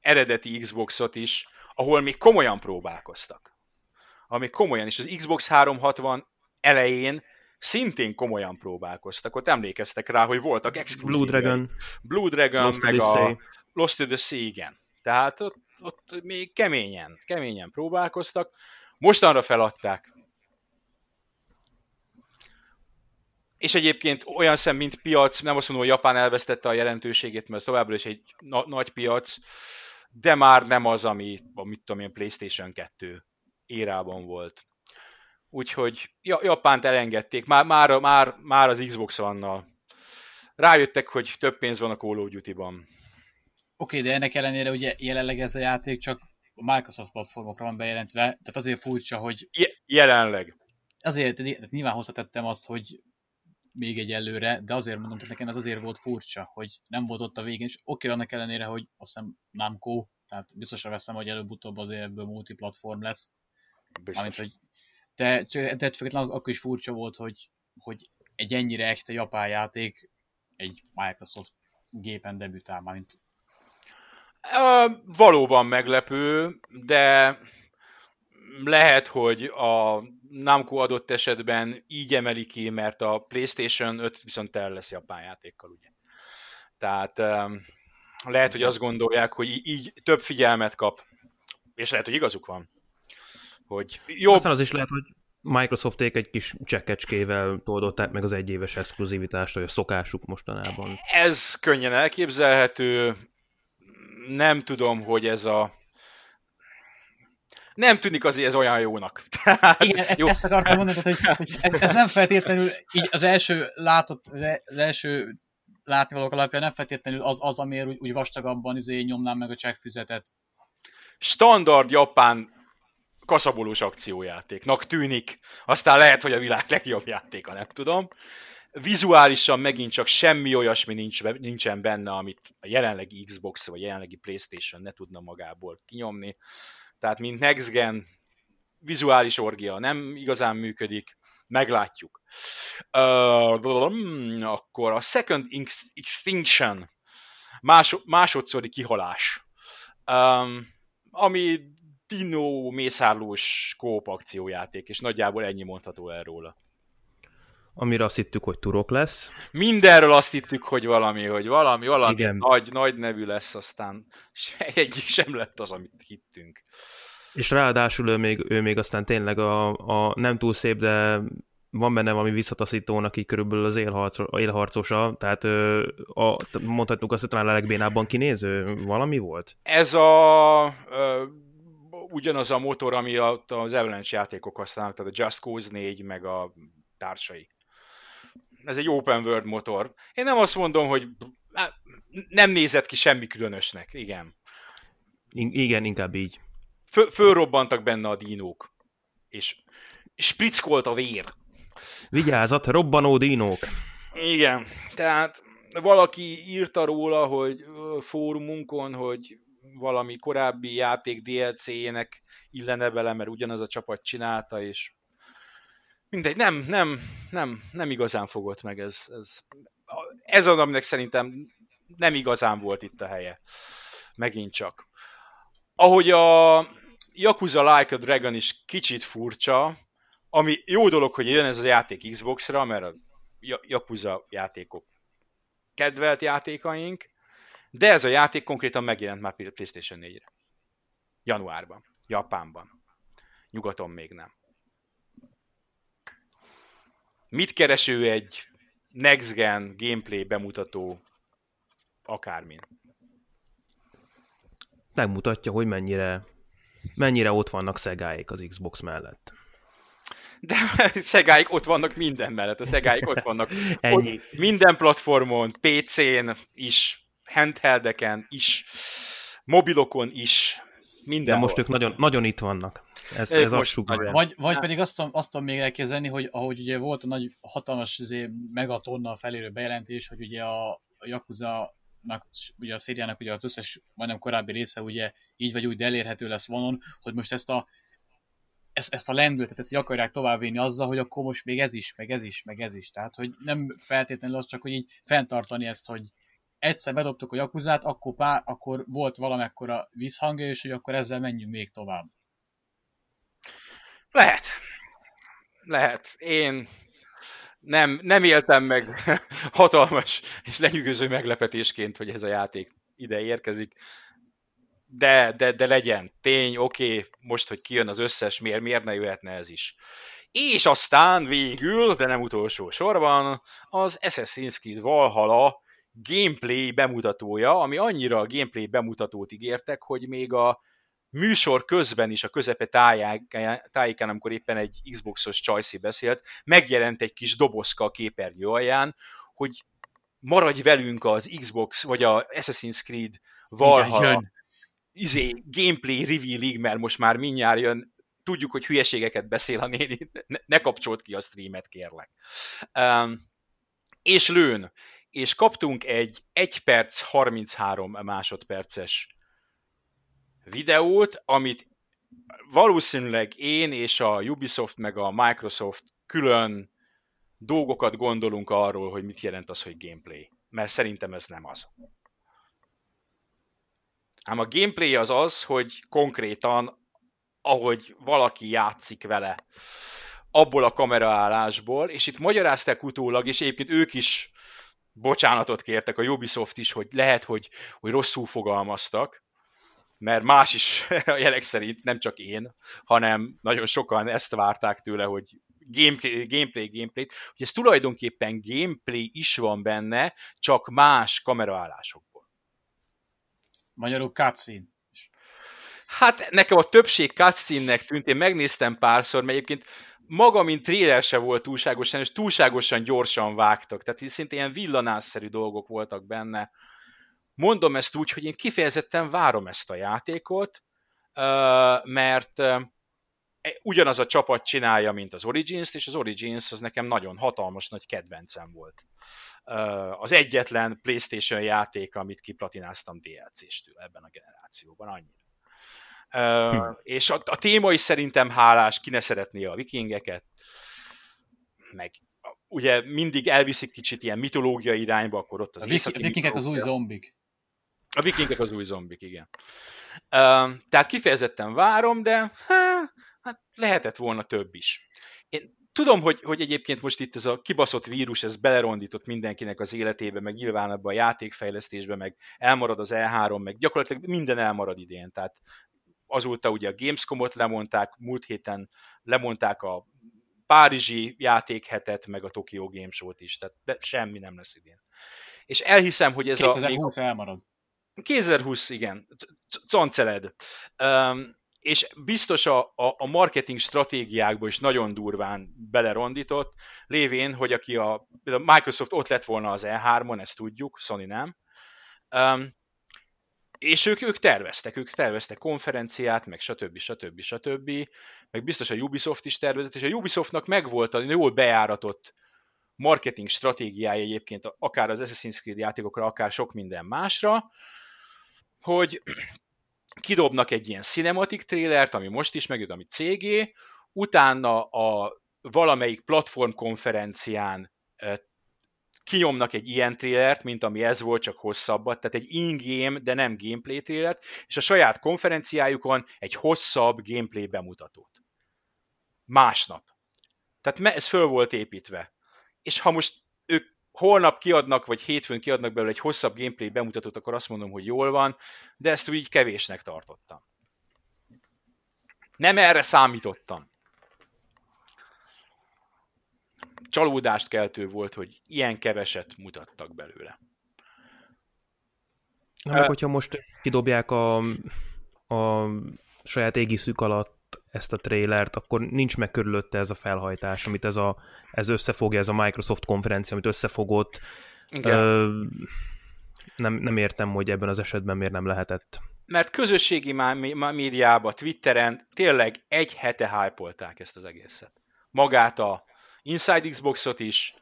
eredeti Xboxot is, ahol még komolyan próbálkoztak. Ami komolyan, és az Xbox 360 elején szintén komolyan próbálkoztak. Ott emlékeztek rá, hogy voltak exkluzívek. Blue Dragon, Blue Dragon, Lost meg a Lost to the Sea, igen. Tehát ott, ott még keményen, keményen próbálkoztak. Mostanra feladták. És egyébként olyan szem, mint piac, nem azt mondom, hogy Japán elvesztette a jelentőségét, mert továbbra is egy na- nagy piac, de már nem az, ami, a, mit tudom én, PlayStation 2 érában volt. Úgyhogy ja, Japánt elengedték, már, már, már, már az Xbox One-nal. Rájöttek, hogy több pénz van a Call of Duty-ban. Oké, de ennek ellenére ugye jelenleg ez a játék csak a Microsoft platformokra van bejelentve, tehát azért furcsa, hogy Je- jelenleg. azért nyilván hozzatettem azt, hogy még egy előre, de azért mondom, hogy nekem ez azért volt furcsa, hogy nem volt ott a végén, és oké, annak ellenére, hogy azt hiszem Namco, tehát biztosra veszem, hogy előbb-utóbb azért ebből multiplatform lesz, Biztos. Mármint, hogy de, de, de függetlenül akkor is furcsa volt, hogy, hogy egy ennyire echte japán játék egy Microsoft gépen debütál, mármint Ö, valóban meglepő, de lehet, hogy a Namco adott esetben így emeli ki, mert a PlayStation 5 viszont el lesz japán játékkal, ugye. Tehát lehet, hogy azt gondolják, hogy így több figyelmet kap. És lehet, hogy igazuk van. Hogy jobb, Aztán az is lehet, hogy Microsofték egy kis csekkecskével toldották meg az egyéves exkluzivitást, hogy a szokásuk mostanában. ez könnyen elképzelhető. Nem tudom, hogy ez a nem tűnik azért ez olyan jónak. Tehát, Igen, ezt, jó, ezt akartam mondani, tehát, hogy, hogy ez, ez, nem feltétlenül így az első látott, az első látnivalók alapján nem feltétlenül az, az amiért úgy, úgy vastagabban izé nyomnám meg a csekkfüzetet. standard japán kaszabolós akciójátéknak tűnik. Aztán lehet, hogy a világ legjobb játéka, nem tudom. Vizuálisan megint csak semmi olyasmi nincs, nincsen benne, amit a jelenlegi Xbox vagy a jelenlegi Playstation ne tudna magából kinyomni. Tehát, mint Next Gen, vizuális orgia nem igazán működik, meglátjuk. Uh, akkor a Second Ex- Extinction, Máso- másodszori kihalás, um, ami Dino mészárlós kóp akciójáték, és nagyjából ennyi mondható el róla. Amire azt hittük, hogy turok lesz. Mindenről azt hittük, hogy valami, hogy valami, valami Igen. nagy, nagy nevű lesz, aztán se, egyik sem lett az, amit hittünk. És ráadásul ő még, ő még aztán tényleg a, a nem túl szép, de van benne valami visszataszítónak így körülbelül az élharco, élharcosa, tehát ö, a, mondhatjuk azt, hogy talán a legbénábban kinéző valami volt? Ez a ö, ugyanaz a motor, ami a, az Avalanche játékok használnak, tehát a Just Cause 4, meg a társai. Ez egy open world motor. Én nem azt mondom, hogy nem nézett ki semmi különösnek, igen. I- igen, inkább így. Föl, fölrobbantak benne a dínók, és sprickolt a vér. Vigyázat, robbanó dinók! Igen, tehát valaki írta róla, hogy fórumunkon, hogy valami korábbi játék DLC-jének illene bele, mert ugyanaz a csapat csinálta, és mindegy, nem, nem, nem, nem igazán fogott meg ez. Ez, ez az, aminek szerintem nem igazán volt itt a helye. Megint csak. Ahogy a Yakuza Like a Dragon is kicsit furcsa, ami jó dolog, hogy jön ez a játék Xbox-ra, mert a Yakuza játékok kedvelt játékaink, de ez a játék konkrétan megjelent már PlayStation 4-re. Januárban. Japánban. Nyugaton még nem. Mit kereső egy Next Gen gameplay bemutató akármin? Megmutatja, hogy mennyire, mennyire ott vannak szegáik az Xbox mellett. de szegáik ott vannak minden mellett, a szegáik ott vannak Ennyi. Ott minden platformon, PC-n is, handheldeken is, mobilokon is, minden. De most ők nagyon, nagyon itt vannak. Ez, ez azt sugalja. Vagy, vagy pedig azt, azt tudom még elképzelni, hogy ahogy ugye volt a nagy hatalmas izé, megatonnal felérő bejelentés, hogy ugye a, a Yakuza ugye a szériának ugye az összes majdnem korábbi része ugye így vagy úgy elérhető lesz vonon, hogy most ezt a ezt, ezt a lendületet, ezt így akarják továbbvinni azzal, hogy akkor most még ez is, meg ez is, meg ez is. Tehát, hogy nem feltétlenül az csak, hogy így fenntartani ezt, hogy egyszer bedobtuk a jakuzát, akkor, pár, akkor volt valamekkora vízhangja, és hogy akkor ezzel menjünk még tovább. Lehet. Lehet. Én nem, nem éltem meg hatalmas és lenyűgöző meglepetésként, hogy ez a játék ide érkezik. De, de, de legyen. Tény, oké, okay, most, hogy kijön az összes, miért, miért ne jöhetne ez is. És aztán végül, de nem utolsó sorban, az Assassin's Creed Valhalla gameplay bemutatója, ami annyira a gameplay bemutatót ígértek, hogy még a műsor közben is a közepe tájékán, amikor éppen egy Xboxos Csajci beszélt, megjelent egy kis dobozka a képernyő alján, hogy maradj velünk az Xbox, vagy a Assassin's Creed Valhalla izé, gameplay revealig, mert most már mindjárt jön, tudjuk, hogy hülyeségeket beszél a néni, ne, ne kapcsolt ki a streamet, kérlek. Um, és lőn. És kaptunk egy 1 perc 33 másodperces videót, amit valószínűleg én és a Ubisoft meg a Microsoft külön dolgokat gondolunk arról, hogy mit jelent az, hogy gameplay. Mert szerintem ez nem az. Ám a gameplay az az, hogy konkrétan, ahogy valaki játszik vele, abból a kameraállásból, és itt magyarázták utólag, és egyébként ők is bocsánatot kértek, a Ubisoft is, hogy lehet, hogy, hogy rosszul fogalmaztak, mert más is a jelek szerint, nem csak én, hanem nagyon sokan ezt várták tőle, hogy gameplay, gameplay, gameplay, hogy ez tulajdonképpen gameplay is van benne, csak más kameraállásokból. Magyarul cutscene. Hát nekem a többség cutscene-nek tűnt, én megnéztem párszor, mert egyébként maga, mint trailer se volt túlságosan, és túlságosan gyorsan vágtak, tehát szinte ilyen villanásszerű dolgok voltak benne, Mondom ezt úgy, hogy én kifejezetten várom ezt a játékot, mert e, ugyanaz a csapat csinálja, mint az Origins-t, és az Origins az nekem nagyon hatalmas nagy kedvencem volt. Az egyetlen PlayStation játék, amit kiplatináztam DLC-stől ebben a generációban, annyira. Hm. És a, a téma is szerintem hálás, ki ne szeretné a vikingeket, meg ugye mindig elviszik kicsit ilyen mitológiai irányba, akkor ott az A vikingek az új zombik. A vikingek az új zombik, igen. Uh, tehát kifejezetten várom, de hát lehetett volna több is. Én tudom, hogy, hogy egyébként most itt ez a kibaszott vírus, ez belerondított mindenkinek az életébe, meg nyilván abban a játékfejlesztésbe, meg elmarad az E3, meg gyakorlatilag minden elmarad idén. Tehát azóta ugye a Gamescom-ot lemondták, múlt héten lemondták a Párizsi játékhetet, meg a Tokyo Game Show-t is, tehát de semmi nem lesz idén. És elhiszem, hogy ez 2020 a... elmarad. 2020, igen, conceled. Um, és biztos a, a, a marketing stratégiákból is nagyon durván belerondított, lévén, hogy aki a, a Microsoft ott lett volna az E3-on, ezt tudjuk, Sony nem, um, és ők, ők terveztek, ők terveztek konferenciát, meg stb. stb. stb. Meg biztos a Ubisoft is tervezett, és a Ubisoftnak megvolt a jól bejáratott marketing stratégiája egyébként akár az Assassin's Creed játékokra, akár sok minden másra, hogy kidobnak egy ilyen cinematic trailert, ami most is megjött, ami CG, utána a valamelyik platform konferencián kinyomnak egy ilyen trailert, mint ami ez volt, csak hosszabbat, tehát egy in-game, de nem gameplay trailert, és a saját konferenciájukon egy hosszabb gameplay bemutatót. Másnap. Tehát ez föl volt építve. És ha most ők holnap kiadnak, vagy hétfőn kiadnak belőle egy hosszabb gameplay bemutatót, akkor azt mondom, hogy jól van, de ezt úgy kevésnek tartottam. Nem erre számítottam. Csalódást keltő volt, hogy ilyen keveset mutattak belőle. Na, meg hogyha most kidobják a, a saját égiszük alatt ezt a trailert, akkor nincs meg körülötte ez a felhajtás, amit ez, a, ez összefogja, ez a Microsoft konferencia, amit összefogott. Igen. Ö, nem, nem értem, hogy ebben az esetben miért nem lehetett. Mert közösségi médiában, Twitteren tényleg egy hete hype ezt az egészet. Magát a Inside Xboxot is,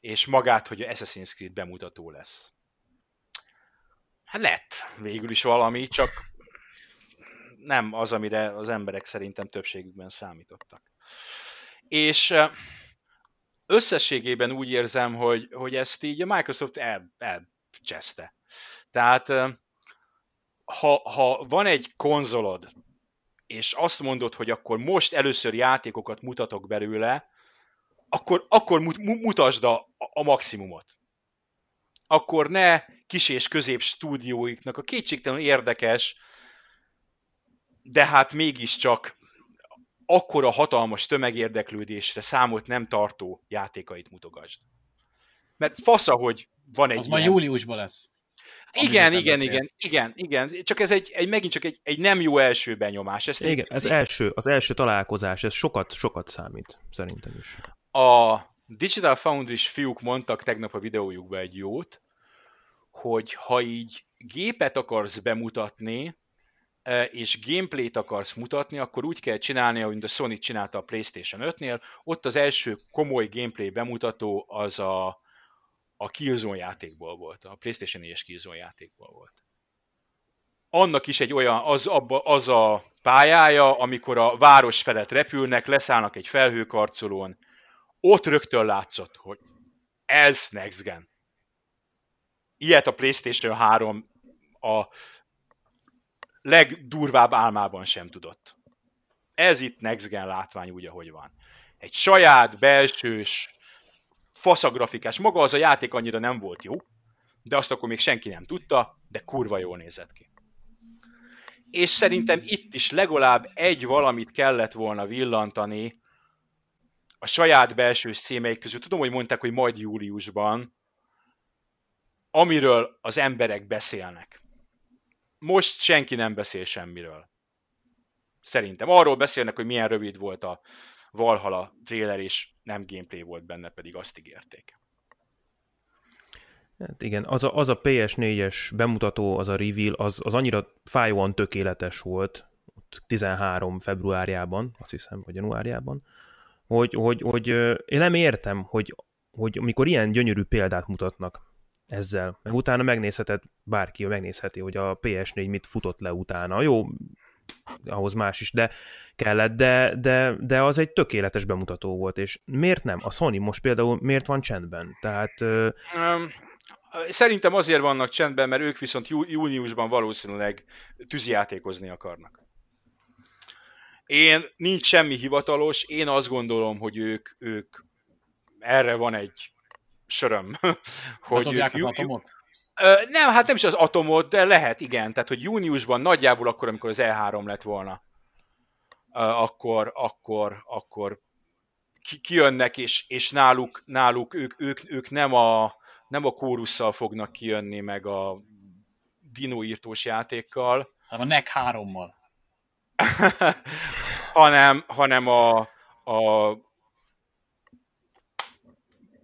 és magát, hogy a Assassin's Creed bemutató lesz. Hát lett végül is valami, csak nem az, amire az emberek szerintem többségükben számítottak. És összességében úgy érzem, hogy, hogy ezt így a Microsoft el, elcseszte. Tehát ha, ha van egy konzolod, és azt mondod, hogy akkor most először játékokat mutatok belőle, akkor, akkor mutasd a, a maximumot. Akkor ne kis és közép stúdióiknak a kétségtelenül érdekes, de hát mégiscsak akkora hatalmas tömegérdeklődésre számot nem tartó játékait mutogasd. Mert fasza, hogy van egy Az ilyen... majd júliusban lesz. Igen, igen, igen, igen, igen, csak ez egy, egy megint csak egy, egy nem jó első benyomás. Ezt igen, ez első, az első találkozás, ez sokat, sokat számít, szerintem is. A Digital Foundry-s fiúk mondtak tegnap a videójukba egy jót, hogy ha így gépet akarsz bemutatni, és gameplayt akarsz mutatni, akkor úgy kell csinálni, ahogy a Sony csinálta a PlayStation 5-nél. Ott az első komoly gameplay bemutató az a, a Killzone játékból volt, a PlayStation 4-es Killzone játékból volt. Annak is egy olyan, az, abba, az a pályája, amikor a város felett repülnek, leszállnak egy felhőkarcolón, ott rögtön látszott, hogy ez Next Gen. Ilyet a PlayStation 3 a legdurvább álmában sem tudott. Ez itt Next Gen látvány úgy, ahogy van. Egy saját, belsős, faszagrafikás. Maga az a játék annyira nem volt jó, de azt akkor még senki nem tudta, de kurva jól nézett ki. És szerintem itt is legalább egy valamit kellett volna villantani a saját belső szémeik közül. Tudom, hogy mondták, hogy majd júliusban, amiről az emberek beszélnek. Most senki nem beszél semmiről. Szerintem. Arról beszélnek, hogy milyen rövid volt a Valhalla trailer, és nem gameplay volt benne, pedig azt ígérték. Hát igen, az a, az a PS4-es bemutató, az a reveal, az, az annyira fájóan tökéletes volt, 13 februárjában, azt hiszem, vagy januárjában, hogy, hogy, hogy én nem értem, hogy, hogy amikor ilyen gyönyörű példát mutatnak ezzel. Meg utána megnézheted, bárki megnézheti, hogy a PS4 mit futott le utána. Jó, ahhoz más is, de kellett, de, de, de az egy tökéletes bemutató volt, és miért nem? A Sony most például miért van csendben? Tehát... Szerintem azért vannak csendben, mert ők viszont jú, júniusban valószínűleg tűzijátékozni akarnak. Én nincs semmi hivatalos, én azt gondolom, hogy ők, ők erre van egy söröm. hogy ők, az atomot? Nem, hát nem is az atomot, de lehet, igen. Tehát, hogy júniusban nagyjából akkor, amikor az E3 lett volna, akkor, akkor, akkor kijönnek, és, és náluk, náluk ők, ők, ők nem, a, nem a kórusszal fognak kijönni, meg a dinóírtós játékkal. Hanem a NEC 3-mal. hanem, hanem a, a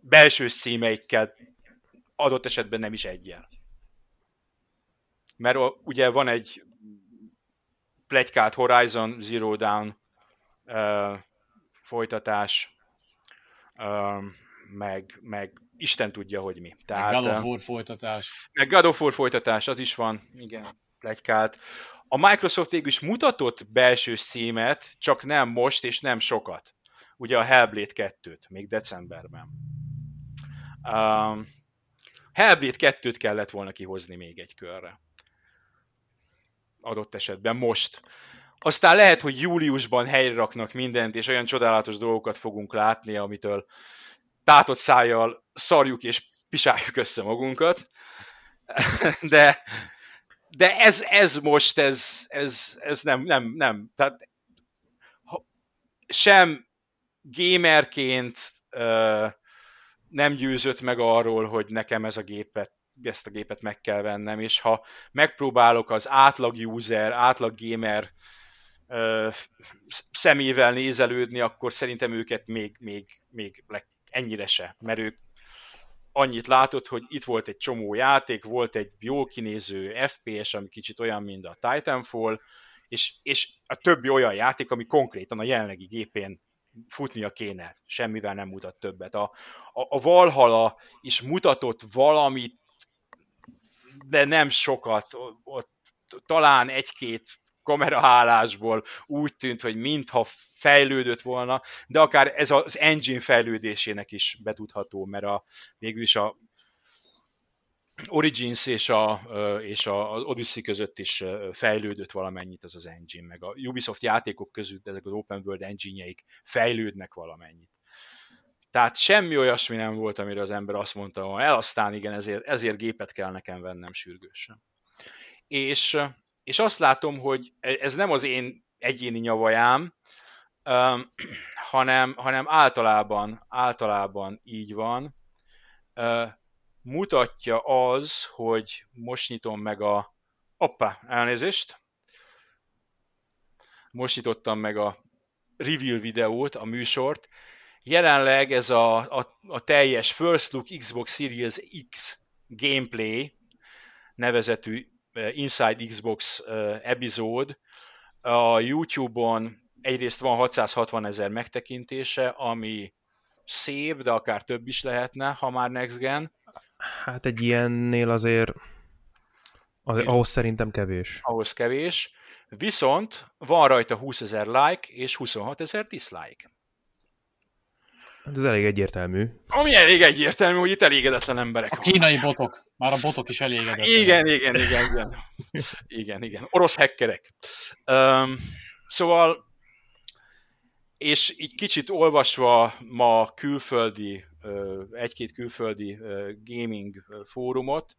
belső szímeikkel adott esetben nem is egyel. Mert ugye van egy plegykált Horizon Zero Dawn uh, folytatás, uh, meg, meg Isten tudja, hogy mi. Tehát, meg God of War folytatás. Meg God of War folytatás, az is van, igen, plegykált. A Microsoft végül is mutatott belső szímet, csak nem most és nem sokat. Ugye a Hellblade 2-t, még decemberben. Um, Hellblade 2-t kellett volna kihozni még egy körre. Adott esetben most. Aztán lehet, hogy júliusban helyre raknak mindent, és olyan csodálatos dolgokat fogunk látni, amitől tátott szájjal szarjuk és pisáljuk össze magunkat. De, de ez, ez most, ez, ez, ez nem, nem, nem. Tehát sem gamerként, nem győzött meg arról, hogy nekem ez a gépet, ezt a gépet meg kell vennem, és ha megpróbálok az átlag user, átlag gamer ö, szemével nézelődni, akkor szerintem őket még, még, még ennyire se, mert ők annyit látott, hogy itt volt egy csomó játék, volt egy jól kinéző FPS, ami kicsit olyan, mint a Titanfall, és, és a többi olyan játék, ami konkrétan a jelenlegi gépén futnia kéne, semmivel nem mutat többet. A, a, a Valhalla is mutatott valamit, de nem sokat, ott talán egy-két kamerahálásból úgy tűnt, hogy mintha fejlődött volna, de akár ez az engine fejlődésének is betudható, mert a, végül is a Origins és, a, és a, az Odyssey között is fejlődött valamennyit ez az engine, meg a Ubisoft játékok között ezek az open world engine fejlődnek valamennyit. Tehát semmi olyasmi nem volt, amire az ember azt mondta, hogy el aztán igen, ezért, ezért gépet kell nekem vennem sürgősen. És, és azt látom, hogy ez nem az én egyéni nyavajám, hanem, hanem általában, általában így van. Mutatja az, hogy most nyitom meg a... Oppa, elnézést. Most nyitottam meg a reveal videót, a műsort. Jelenleg ez a, a, a teljes First Look Xbox Series X gameplay nevezetű Inside Xbox epizód a YouTube-on egyrészt van 660 ezer megtekintése, ami szép, de akár több is lehetne, ha már Next Gen. Hát egy ilyennél azért, azért ahhoz szerintem kevés. Ahhoz kevés. Viszont van rajta 20 ezer like és 26 ezer dislike. Hát ez elég egyértelmű. Ami elég egyértelmű, hogy itt elégedetlen emberek A kínai botok. Már a botok is elégedetlen. Igen, igen, igen, igen. igen, igen. Orosz hackerek. Um, szóval, és így kicsit olvasva ma külföldi, egy-két külföldi gaming fórumot,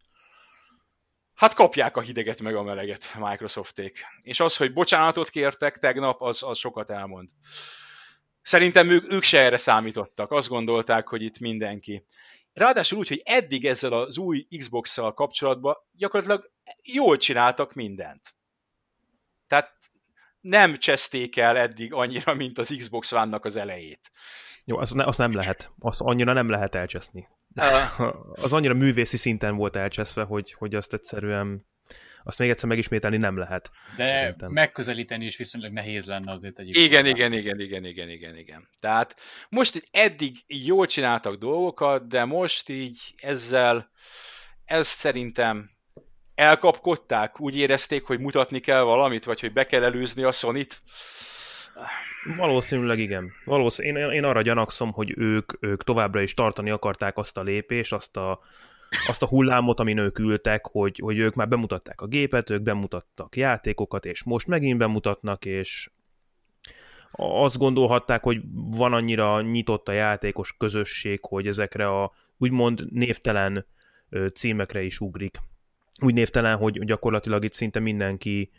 hát kapják a hideget meg a meleget Microsofték. És az, hogy bocsánatot kértek tegnap, az, az sokat elmond. Szerintem ők, ők se erre számítottak. Azt gondolták, hogy itt mindenki. Ráadásul úgy, hogy eddig ezzel az új Xbox-szal kapcsolatban gyakorlatilag jól csináltak mindent. Tehát nem cseszték el eddig annyira, mint az Xbox One-nak az elejét. Jó, azt, ne, azt nem lehet. Azt annyira nem lehet elcseszni. Uh, az annyira művészi szinten volt elcseszve, hogy, hogy azt egyszerűen azt még egyszer megismételni nem lehet. De szerintem. megközelíteni is viszonylag nehéz lenne azért egy. Igen, igen, igen, igen, igen, igen, igen. Tehát most eddig jól csináltak dolgokat, de most így ezzel, ezt szerintem elkapkodták, úgy érezték, hogy mutatni kell valamit, vagy hogy be kell előzni a Sony-t. Valószínűleg igen. Valószínűleg én, én arra gyanakszom, hogy ők, ők továbbra is tartani akarták azt a lépést, azt a, azt a hullámot, amin ők ültek, hogy, hogy ők már bemutatták a gépet, ők bemutattak játékokat, és most megint bemutatnak, és azt gondolhatták, hogy van annyira nyitott a játékos közösség, hogy ezekre a úgymond névtelen címekre is ugrik. Úgy névtelen, hogy gyakorlatilag itt szinte mindenki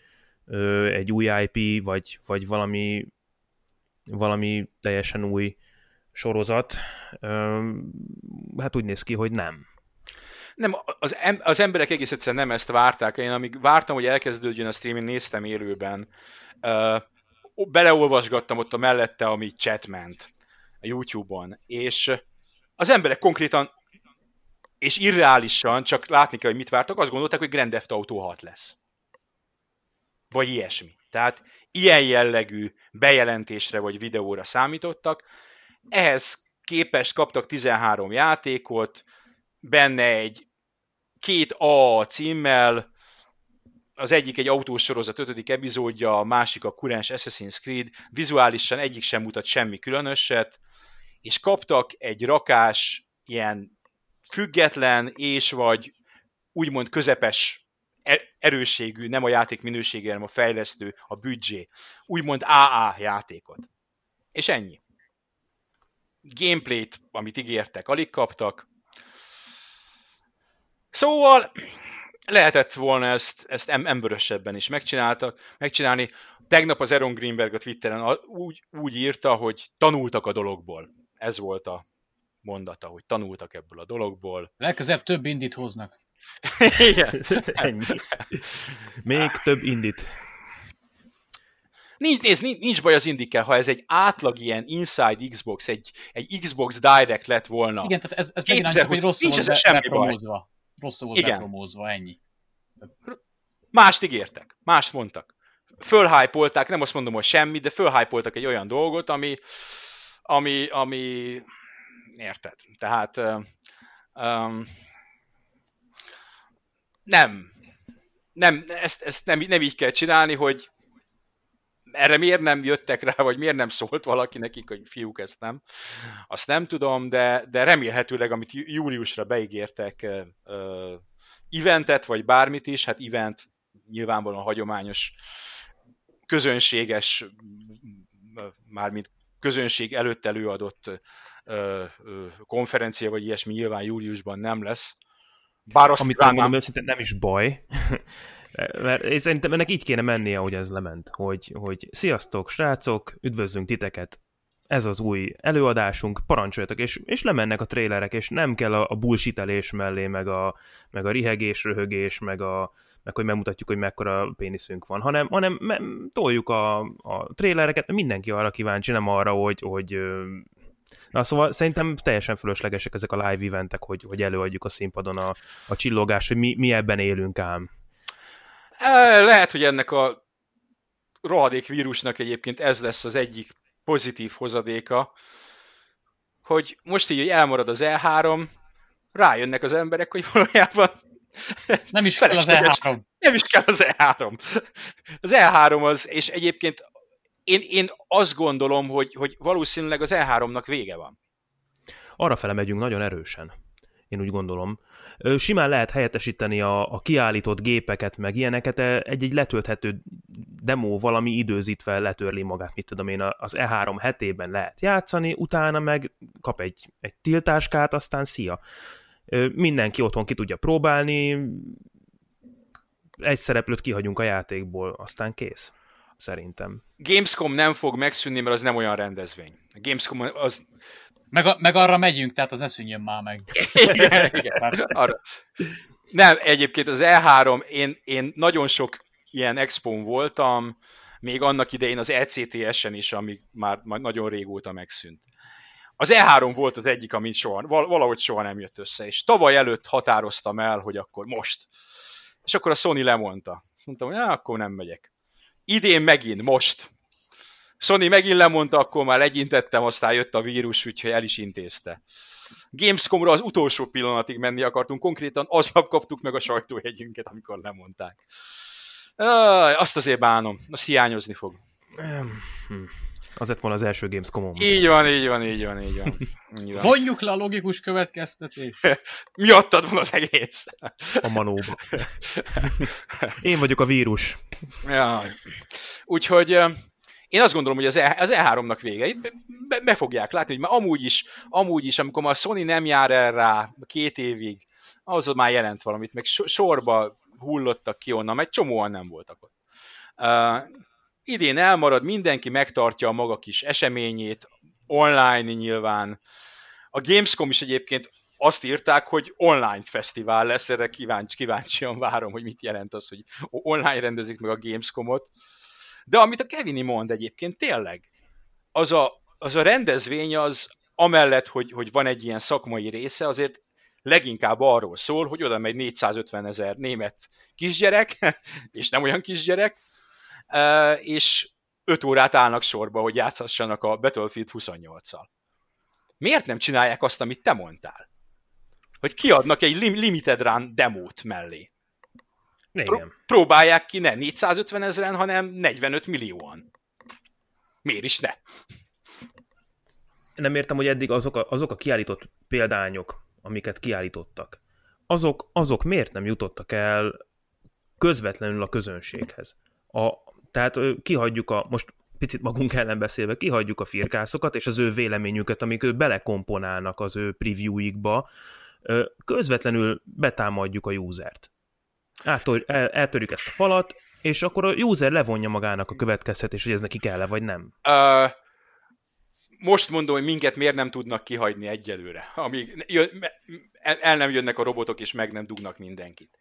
egy új IP, vagy, vagy valami, valami teljesen új sorozat. Hát úgy néz ki, hogy nem. Nem, az, em, az emberek egész egyszerűen nem ezt várták. Én amíg vártam, hogy elkezdődjön a stream, én néztem élőben. Uh, beleolvasgattam ott a mellette, ami chat ment a YouTube-on, és az emberek konkrétan és irreálisan, csak látni kell, hogy mit vártak, azt gondolták, hogy Grand Theft Auto 6 lesz. Vagy ilyesmi. Tehát ilyen jellegű bejelentésre vagy videóra számítottak. Ehhez képest kaptak 13 játékot, benne egy két A címmel, az egyik egy autósorozat ötödik epizódja, a másik a kurens Assassin's Creed, vizuálisan egyik sem mutat semmi különöset, és kaptak egy rakás ilyen független és vagy úgymond közepes e- erősségű, nem a játék minősége, hanem a fejlesztő, a büdzsé, úgymond AA játékot. És ennyi. Gameplayt, amit ígértek, alig kaptak, Szóval lehetett volna ezt, ezt emberösebben is megcsináltak, megcsinálni. Tegnap az Aaron Greenberg a Twitteren úgy, úgy írta, hogy tanultak a dologból. Ez volt a mondata, hogy tanultak ebből a dologból. Legközebb több indit hoznak. Igen. Ennyi. Még több indit. Nincs, nézd, nincs, nincs baj az indikkel, ha ez egy átlag ilyen Inside Xbox, egy, egy Xbox Direct lett volna. Igen, tehát ez, ez megint annyit, hogy rosszul volt be, bepromózva. Rosszul volt Igen. bepromózva, ennyi. Mást ígértek, mást mondtak. Fölhájpolták, nem azt mondom, hogy semmi, de fölhájpoltak egy olyan dolgot, ami, ami, ami érted? Tehát um, nem, nem, ezt, ezt nem, nem így kell csinálni, hogy erre miért nem jöttek rá, vagy miért nem szólt valaki nekik, hogy fiúk, ezt nem. Azt nem tudom, de, de remélhetőleg, amit júliusra beígértek, uh, eventet, vagy bármit is, hát event nyilvánvalóan hagyományos, közönséges, mármint közönség előtt előadott konferencia, vagy ilyesmi nyilván júliusban nem lesz. Bár azt Amit ránám... mondom, őszintén nem is baj, mert én szerintem ennek így kéne mennie, hogy ez lement, hogy, hogy sziasztok, srácok, üdvözlünk titeket, ez az új előadásunk, parancsoljatok, és, és lemennek a trélerek, és nem kell a, a bullshitelés mellé, meg a, meg a rihegés, röhögés, meg, a, meg hogy megmutatjuk, hogy mekkora péniszünk van, hanem, hanem toljuk a, a trélereket, mindenki arra kíváncsi, nem arra, hogy, hogy Na szóval szerintem teljesen fölöslegesek ezek a live eventek, hogy, hogy előadjuk a színpadon a, a csillogás, hogy mi, mi ebben élünk ám. Lehet, hogy ennek a rohadék vírusnak egyébként ez lesz az egyik pozitív hozadéka, hogy most így, hogy elmarad az E3, rájönnek az emberek, hogy valójában nem is kell az E3. Nem is kell az E3. Az E3 az, és egyébként én, én azt gondolom, hogy, hogy valószínűleg az E3-nak vége van. Arra fele megyünk nagyon erősen. Én úgy gondolom. Simán lehet helyettesíteni a, a kiállított gépeket, meg ilyeneket, egy-egy letölthető demo valami időzítve letörli magát, mit tudom én, az E3 hetében lehet játszani, utána meg kap egy, egy tiltáskát, aztán szia. Mindenki otthon ki tudja próbálni, egy szereplőt kihagyunk a játékból, aztán kész szerintem. Gamescom nem fog megszűnni, mert az nem olyan rendezvény. A Gamescom az... Meg, a, meg arra megyünk, tehát az ne szűnjön már meg. igen, igen. Arra. Nem, egyébként az E3, én, én nagyon sok ilyen expón voltam, még annak idején az ECTS-en is, ami már, már nagyon régóta megszűnt. Az E3 volt az egyik, amit soha, valahogy soha nem jött össze, és tavaly előtt határoztam el, hogy akkor most. És akkor a Sony lemondta. Mondtam, hogy akkor nem megyek idén megint, most. Sony megint lemondta, akkor már legyintettem, aztán jött a vírus, úgyhogy el is intézte. Gamescomra az utolsó pillanatig menni akartunk, konkrétan aznap kaptuk meg a sajtóhegyünket, amikor lemondták. Azt azért bánom, azt hiányozni fog. Az lett volna az első Gamescom-on. Így van, így van, így van, így van. Így van. Vonjuk le a logikus következtetés. Miattad van az egész. A manóba. Én vagyok a vírus. Ja. Úgyhogy én azt gondolom, hogy az, e, az E3-nak vége. Itt be, be fogják látni, hogy már amúgy is, amúgy is, amikor már a Sony nem jár el rá két évig, az már jelent valamit, meg sorba hullottak ki onnan, mert csomóan nem voltak ott. Uh, idén elmarad, mindenki megtartja a maga kis eseményét, online nyilván. A Gamescom is egyébként azt írták, hogy online fesztivál lesz, erre kíváncsi, kíváncsian várom, hogy mit jelent az, hogy online rendezik meg a Gamescomot. De amit a Kevini mond egyébként, tényleg, az a, az a rendezvény az, amellett, hogy, hogy van egy ilyen szakmai része, azért leginkább arról szól, hogy oda megy 450 ezer német kisgyerek, és nem olyan kisgyerek, és 5 órát állnak sorba, hogy játszhassanak a Battlefield 28-szal. Miért nem csinálják azt, amit te mondtál? Hogy kiadnak egy lim- limited run demót mellé. Pró- próbálják ki ne 450 ezeren, hanem 45 millióan. Miért is ne? Nem értem, hogy eddig azok a, azok a kiállított példányok, amiket kiállítottak, azok, azok miért nem jutottak el közvetlenül a közönséghez? A, tehát kihagyjuk a, most picit magunk ellen beszélve, kihagyjuk a firkászokat és az ő véleményüket, amik ő belekomponálnak az ő previewikba, közvetlenül betámadjuk a usert. Átör, el, eltörjük ezt a falat, és akkor a user levonja magának a következtetés, hogy ez neki kell-e, vagy nem. Uh, most mondom, hogy minket miért nem tudnak kihagyni egyelőre, amíg el nem jönnek a robotok, és meg nem dugnak mindenkit.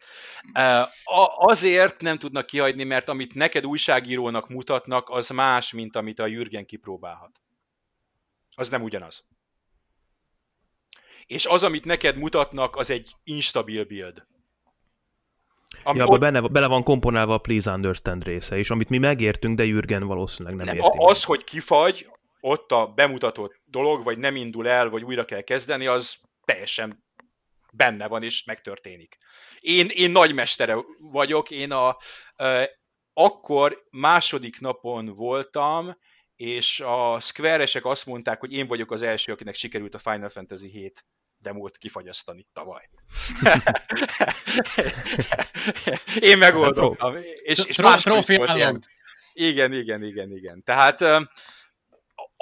Azért nem tudnak kihagyni, mert amit neked újságírónak mutatnak, az más, mint amit a Jürgen kipróbálhat. Az nem ugyanaz. És az, amit neked mutatnak, az egy instabil build. Amikor... Ja, benne, bele van komponálva a Please Understand része is, amit mi megértünk, de Jürgen valószínűleg nem, nem érti. Az, hogy kifagy, ott a bemutatott dolog, vagy nem indul el, vagy újra kell kezdeni, az teljesen benne van, és megtörténik. Én, én nagymestere vagyok, én a, uh, akkor második napon voltam, és a Square-esek azt mondták, hogy én vagyok az első, akinek sikerült a Final Fantasy 7 demót kifagyasztani tavaly. én megoldottam. És, és más Igen, igen, igen, igen. Tehát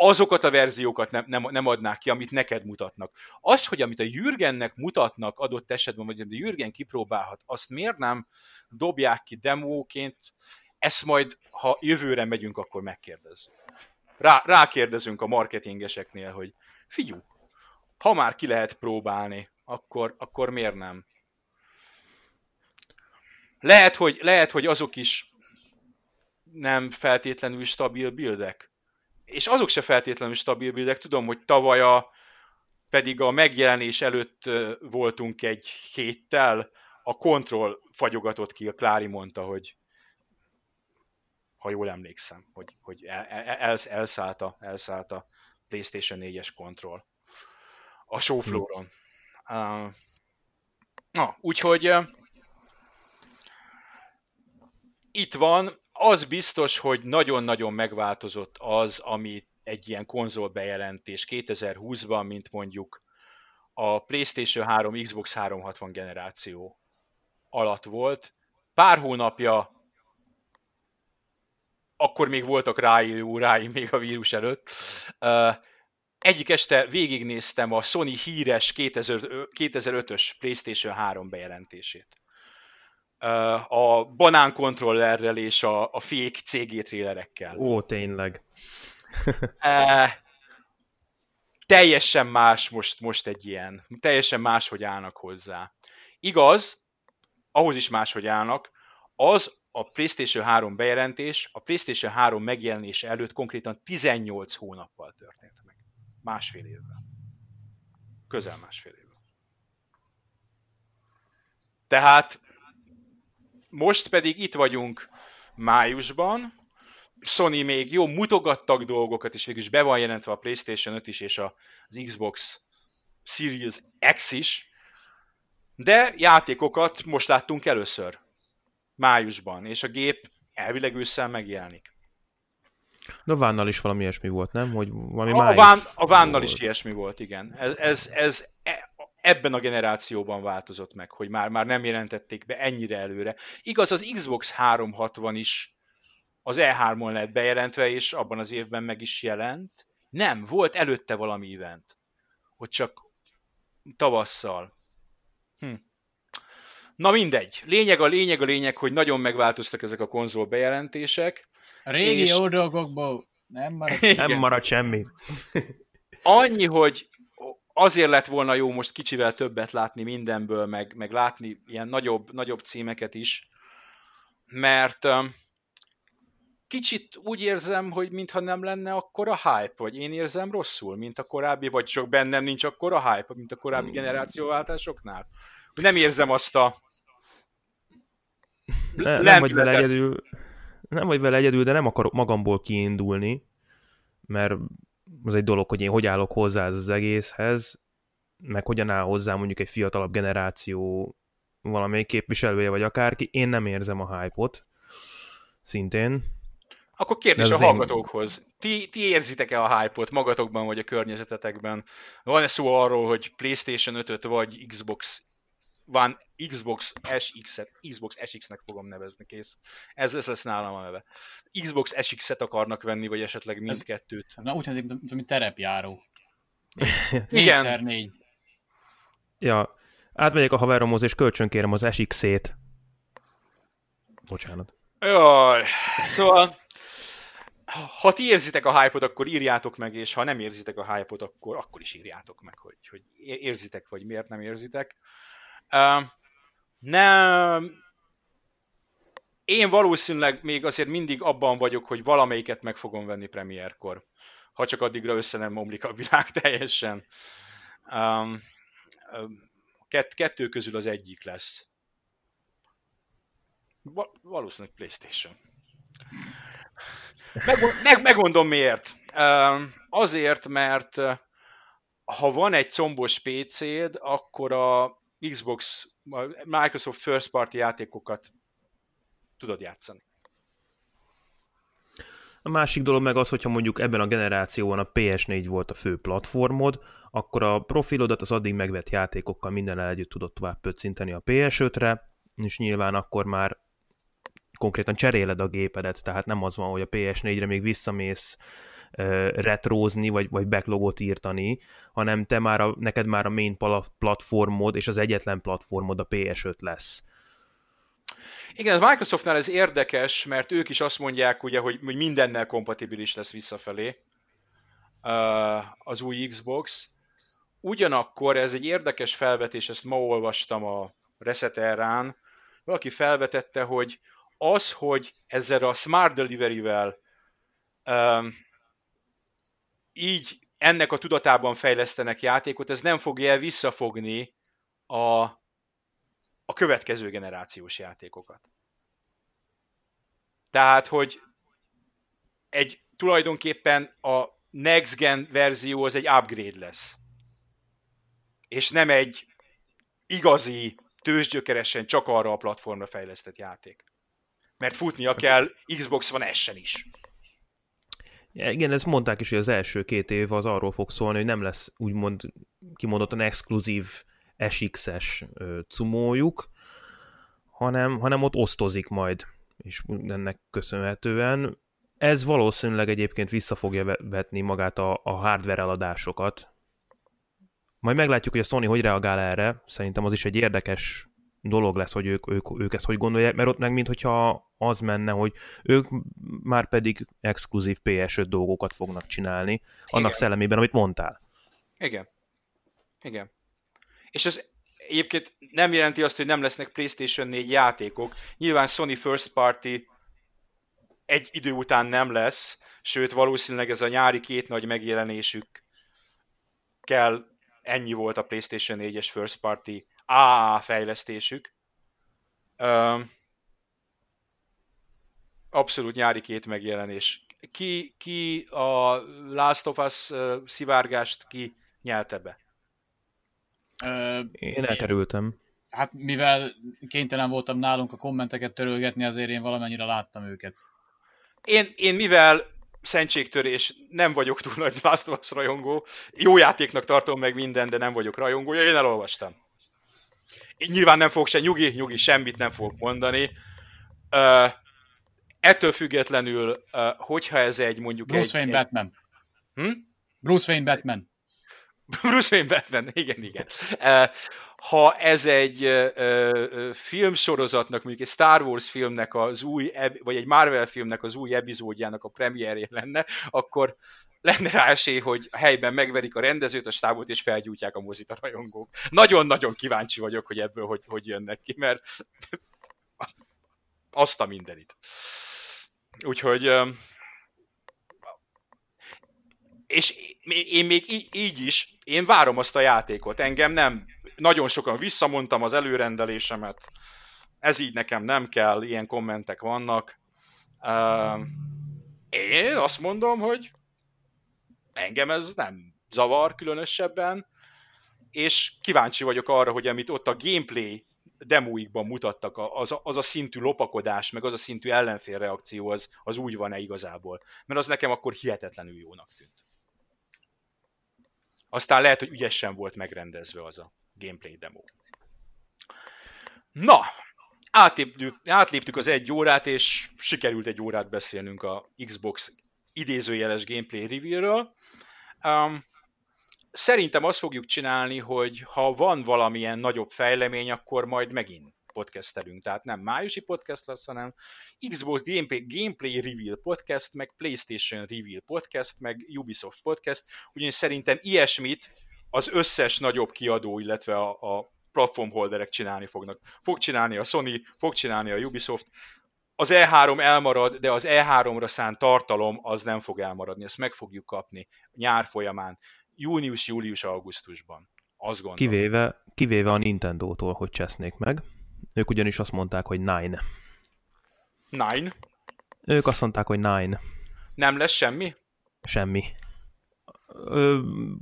azokat a verziókat nem, nem, nem adnák ki, amit neked mutatnak. Az, hogy amit a Jürgennek mutatnak adott esetben, vagy amit a Jürgen kipróbálhat, azt miért nem dobják ki demóként, ezt majd, ha jövőre megyünk, akkor megkérdezzük. Rá, rákérdezünk a marketingeseknél, hogy figyú, ha már ki lehet próbálni, akkor, akkor miért nem? Lehet hogy, lehet, hogy azok is nem feltétlenül stabil buildek, és azok se feltétlenül stabil buildek. Tudom, hogy tavaly a, pedig a megjelenés előtt voltunk egy héttel, a kontroll fagyogatott ki, a Klári mondta, hogy ha jól emlékszem, hogy, hogy el, el, elszállt, a, elszállt a PlayStation 4-es kontroll a showflooron. Uh, na, úgyhogy uh, itt van, az biztos, hogy nagyon-nagyon megváltozott az, ami egy ilyen konzol bejelentés 2020-ban, mint mondjuk a PlayStation 3, Xbox 360 generáció alatt volt. Pár hónapja akkor még voltak rái órái még a vírus előtt. Egyik este végignéztem a Sony híres 2005-ös PlayStation 3 bejelentését a banán kontrollerrel és a, a fék CG trélerekkel. Ó, tényleg. e, teljesen más most, most egy ilyen. Teljesen más, hogy állnak hozzá. Igaz, ahhoz is más, hogy állnak, az a PlayStation 3 bejelentés a PlayStation 3 megjelenése előtt konkrétan 18 hónappal történt meg. Másfél évvel. Közel másfél évvel. Tehát most pedig itt vagyunk májusban, Sony még jó mutogattak dolgokat, és végül is be van jelentve a PlayStation 5 is, és az Xbox Series X is, de játékokat most láttunk először, májusban, és a gép elvileg ősszel megjelenik. No, Vánnal is valami ilyesmi volt, nem? Hogy valami a, Ván, a Vánnal is ilyesmi volt, igen. Ez, ez, ez ebben a generációban változott meg, hogy már, már nem jelentették be ennyire előre. Igaz, az Xbox 360 is az E3-on lett bejelentve, és abban az évben meg is jelent. Nem, volt előtte valami event. Hogy csak tavasszal. Hm. Na mindegy. Lényeg a lényeg a lényeg, hogy nagyon megváltoztak ezek a konzol bejelentések. A régi és... jó dolgokból nem marad, nem marad semmi. Annyi, hogy azért lett volna jó most kicsivel többet látni mindenből, meg, meg látni ilyen nagyobb, nagyobb címeket is, mert um, kicsit úgy érzem, hogy mintha nem lenne akkor a hype, vagy én érzem rosszul, mint a korábbi, vagy csak bennem nincs akkor a hype, mint a korábbi generációváltásoknál. Nem érzem azt a ne, nem vagy vele egyedül, nem vagy vele egyedül, de nem akarok magamból kiindulni, mert az egy dolog, hogy én hogy állok hozzá ez az egészhez, meg hogyan áll hozzá mondjuk egy fiatalabb generáció valamelyik képviselője, vagy akárki, én nem érzem a hype-ot, szintén. Akkor kérdés a hallgatókhoz. Én... Ti, ti érzitek-e a hype-ot magatokban, vagy a környezetetekben? Van-e szó arról, hogy PlayStation 5-öt vagy Xbox van Xbox SX-et, Xbox SX-nek fogom nevezni, kész. Ez, ez lesz nálam a neve. Xbox SX-et akarnak venni, vagy esetleg mindkettőt. Ez, na úgy hangzik, mint, mint terepjáró. Négyszer négy. Ja, átmegyek a haveromhoz, és kölcsönkérem az SX-ét. Bocsánat. Jaj, szóval ha ti érzitek a hype akkor írjátok meg, és ha nem érzitek a hype akkor, akkor is írjátok meg, hogy, hogy érzitek, vagy miért nem érzitek. Nem, én valószínűleg még azért mindig abban vagyok, hogy valamelyiket meg fogom venni premierkor. Ha csak addigra össze nem omlik a világ teljesen. Um, kett, kettő közül az egyik lesz. Val- valószínűleg PlayStation. Meg, meg, megmondom miért. Um, azért, mert ha van egy combos PC-d, akkor a Xbox, Microsoft First Party játékokat tudod játszani. A másik dolog meg az, hogyha mondjuk ebben a generációban a PS4 volt a fő platformod, akkor a profilodat az addig megvett játékokkal minden együtt tudod tovább pöccinteni a PS5-re, és nyilván akkor már konkrétan cseréled a gépedet, tehát nem az van, hogy a PS4-re még visszamész retrózni, vagy, vagy backlogot írtani, hanem te már a, neked már a main platformod, és az egyetlen platformod a PS5 lesz. Igen, a Microsoftnál ez érdekes, mert ők is azt mondják, ugye, hogy mindennel kompatibilis lesz visszafelé az új Xbox. Ugyanakkor ez egy érdekes felvetés, ezt ma olvastam a Reset Errán. Valaki felvetette, hogy az, hogy ezzel a Smart Delivery-vel um, így ennek a tudatában fejlesztenek játékot, ez nem fogja el visszafogni a, a következő generációs játékokat. Tehát, hogy egy tulajdonképpen a next gen verzió az egy upgrade lesz. És nem egy igazi, tőzsgyökeresen csak arra a platformra fejlesztett játék. Mert futnia kell Xbox van essen is. Igen, ezt mondták is, hogy az első két év az arról fog szólni, hogy nem lesz úgymond kimondottan exkluzív SX-es cumójuk, hanem, hanem ott osztozik majd, és ennek köszönhetően. Ez valószínűleg egyébként vissza fogja vetni magát a, a hardware eladásokat. Majd meglátjuk, hogy a Sony hogy reagál erre. Szerintem az is egy érdekes dolog lesz, hogy ők, ők, ők ezt hogy gondolják, mert ott meg mintha az menne, hogy ők már pedig exkluzív PS5 dolgokat fognak csinálni, Igen. annak szellemében, amit mondtál. Igen. Igen. És ez egyébként nem jelenti azt, hogy nem lesznek PlayStation 4 játékok. Nyilván Sony First Party egy idő után nem lesz, sőt valószínűleg ez a nyári két nagy megjelenésük kell, ennyi volt a PlayStation 4-es First Party AA fejlesztésük. abszolút nyári két megjelenés. Ki, ki a Last of Us szivárgást ki nyelte be? Én elkerültem. Hát mivel kénytelen voltam nálunk a kommenteket törölgetni, azért én valamennyire láttam őket. Én, én mivel szentségtörés, nem vagyok túl nagy Last of Us rajongó, jó játéknak tartom meg minden, de nem vagyok rajongója, én elolvastam. Én nyilván nem fogok se nyugi, nyugi, semmit nem fogok mondani. Uh, ettől függetlenül, uh, hogyha ez egy mondjuk Bruce egy... Wayne egy... Batman. Hm? Bruce Wayne Batman. Bruce Wayne Batman, igen, igen. Uh, ha ez egy uh, filmsorozatnak, mondjuk egy Star Wars filmnek az új, vagy egy Marvel filmnek az új epizódjának a premierje lenne, akkor lenne rá esély, hogy helyben megverik a rendezőt, a stábot, és felgyújtják a mozit a rajongók. Nagyon-nagyon kíváncsi vagyok, hogy ebből hogy, hogy jönnek ki, mert azt a mindenit. Úgyhogy és én még így is, én várom azt a játékot. Engem nem, nagyon sokan visszamondtam az előrendelésemet. Ez így nekem nem kell, ilyen kommentek vannak. én azt mondom, hogy engem ez nem zavar különösebben, és kíváncsi vagyok arra, hogy amit ott a gameplay demóikban mutattak, az a, az a szintű lopakodás, meg az a szintű ellenfélreakció, az, az úgy van-e igazából. Mert az nekem akkor hihetetlenül jónak tűnt. Aztán lehet, hogy ügyesen volt megrendezve az a gameplay demo. Na, átléptük, átléptük az egy órát, és sikerült egy órát beszélnünk a Xbox idézőjeles gameplay review-ről. Um, szerintem azt fogjuk csinálni, hogy ha van valamilyen nagyobb fejlemény, akkor majd megint podcastelünk, tehát nem májusi podcast lesz, hanem Xbox Gameplay, Gameplay Reveal podcast, meg PlayStation Reveal podcast, meg Ubisoft podcast, ugyanis szerintem ilyesmit az összes nagyobb kiadó, illetve a, a platformholderek csinálni fognak. Fog csinálni a Sony, fog csinálni a Ubisoft, az E3 elmarad, de az E3-ra szánt tartalom az nem fog elmaradni, ezt meg fogjuk kapni nyár folyamán, június, július, augusztusban. Azt gondolom. Kivéve, kivéve a Nintendo-tól, hogy csesznék meg. Ők ugyanis azt mondták, hogy nine. Nine? Ők azt mondták, hogy nine. Nem lesz semmi? Semmi ö,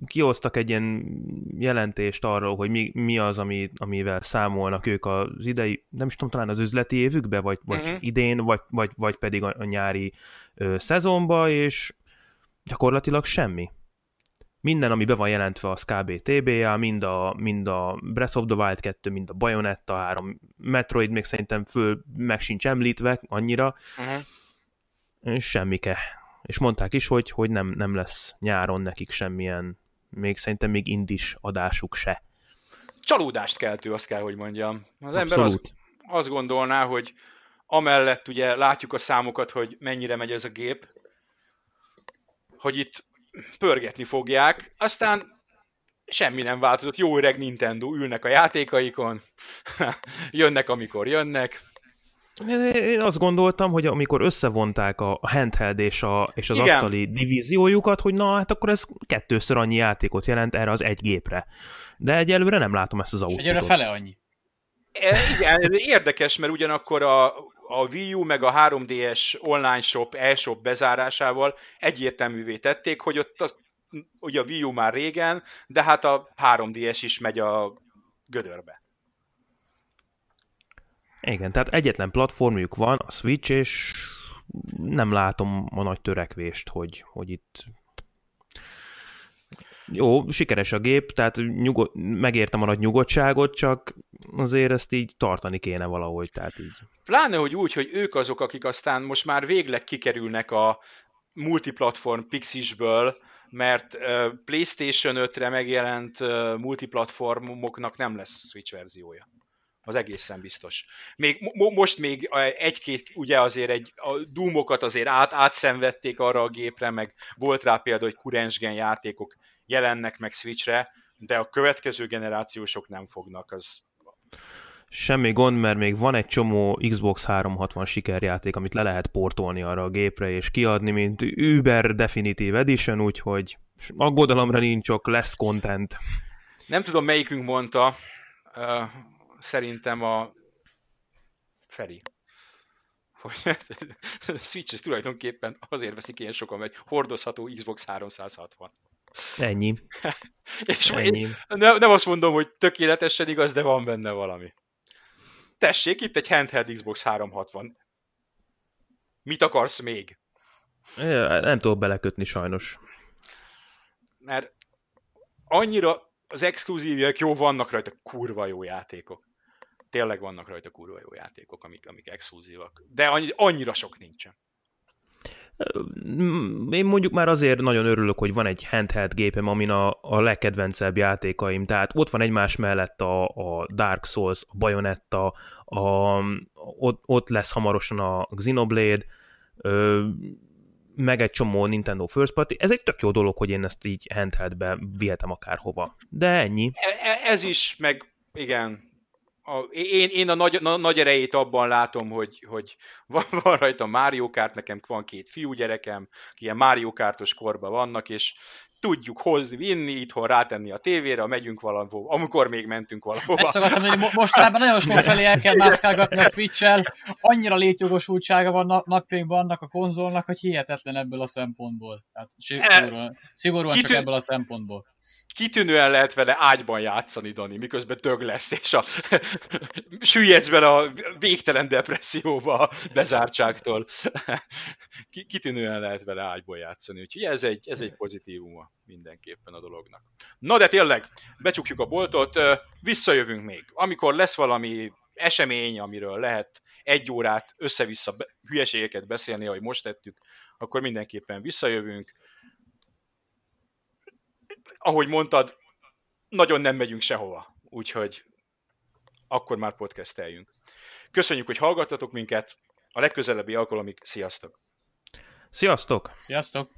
kihoztak egy ilyen jelentést arról, hogy mi, mi az, ami, amivel számolnak ők az idei, nem is tudom, talán az üzleti évükbe, vagy, vagy uh-huh. idén, vagy, vagy, vagy pedig a, a nyári ö, szezonba, és gyakorlatilag semmi. Minden, ami be van jelentve, az kb. TBA, mind a, mind a Breath of the Wild 2, mind a Bayonetta 3, Metroid még szerintem föl meg sincs említve annyira, uh-huh. semmike és mondták is, hogy, hogy nem, nem lesz nyáron nekik semmilyen, még szerintem még indis adásuk se. Csalódást keltő, azt kell, hogy mondjam. Az Abszolút. ember az, azt gondolná, hogy amellett ugye látjuk a számokat, hogy mennyire megy ez a gép, hogy itt pörgetni fogják, aztán semmi nem változott, jó öreg Nintendo, ülnek a játékaikon, jönnek, amikor jönnek, én azt gondoltam, hogy amikor összevonták a handheld és, a, és az Igen. asztali divíziójukat, hogy na, hát akkor ez kettőször annyi játékot jelent erre az egy gépre. De egyelőre nem látom ezt az autót. Egyelőre fele annyi. E, igen, ez érdekes, mert ugyanakkor a, a Wii U meg a 3DS online shop, e-shop bezárásával egyértelművé tették, hogy ott a, ugye a Wii U már régen, de hát a 3DS is megy a gödörbe. Igen, tehát egyetlen platformjuk van, a Switch, és nem látom a nagy törekvést, hogy, hogy itt jó, sikeres a gép, tehát nyugod, megértem a nagy nyugodtságot, csak azért ezt így tartani kéne valahogy, tehát így. Pláne, hogy úgy, hogy ők azok, akik aztán most már végleg kikerülnek a multiplatform Pixisből, mert PlayStation 5-re megjelent multiplatformoknak nem lesz Switch verziója. Az egészen biztos. Még, mo- most még egy-két, ugye azért egy, a Doomokat azért át, átszenvedték arra a gépre, meg volt rá példa, hogy kurensgen játékok jelennek meg Switchre, de a következő generációsok nem fognak, az Semmi gond, mert még van egy csomó Xbox 360 sikerjáték, amit le lehet portolni arra a gépre, és kiadni, mint Uber Definitive Edition, úgyhogy aggodalomra nincs, csak lesz content. Nem tudom, melyikünk mondta, szerintem a Feri. Hogy Switch ez tulajdonképpen azért veszik ilyen sokan, mert hordozható Xbox 360. Ennyi. És Ennyi. Nem, nem azt mondom, hogy tökéletesen igaz, de van benne valami. Tessék, itt egy handheld Xbox 360. Mit akarsz még? Nem tudok belekötni sajnos. Mert annyira az exkluzívek jó, vannak rajta kurva jó játékok tényleg vannak rajta kurva jó játékok, amik, amik exkluzívak. De annyi, annyira sok nincsen. Én mondjuk már azért nagyon örülök, hogy van egy handheld gépem, amin a, a legkedvencebb játékaim, tehát ott van egymás mellett a, a Dark Souls, a Bayonetta, a, ott, ott lesz hamarosan a Xenoblade, ö, meg egy csomó Nintendo First Party. Ez egy tök jó dolog, hogy én ezt így handheldbe vihetem akárhova. De ennyi. E, e, ez is, meg igen, a, én, én a nagy, na, nagy erejét abban látom, hogy, hogy van, van rajta Mario Kart, nekem van két fiúgyerekem, ilyen Mario Kartos korban vannak, és tudjuk hozni, vinni, itthon rátenni a tévére, megyünk valahol, amikor még mentünk valahova. Ezt akartam, hogy mostanában nagyon sok felé el kell mászkálgatni a Switch-el, annyira létjogosultsága van napjainkban annak a konzolnak, hogy hihetetlen ebből a szempontból. Tehát szigorúan, szigorúan Kitű... csak ebből a szempontból kitűnően lehet vele ágyban játszani, Dani, miközben dög lesz, és a süllyedsz bele a végtelen depresszióba a bezártságtól. kitűnően lehet vele ágyban játszani, úgyhogy ez egy, ez egy pozitívuma mindenképpen a dolognak. Na de tényleg, becsukjuk a boltot, visszajövünk még. Amikor lesz valami esemény, amiről lehet egy órát össze-vissza hülyeségeket beszélni, ahogy most tettük, akkor mindenképpen visszajövünk ahogy mondtad, nagyon nem megyünk sehova. Úgyhogy akkor már podcasteljünk. Köszönjük, hogy hallgattatok minket, a legközelebbi alkalomig sziasztok! Sziasztok! Sziasztok!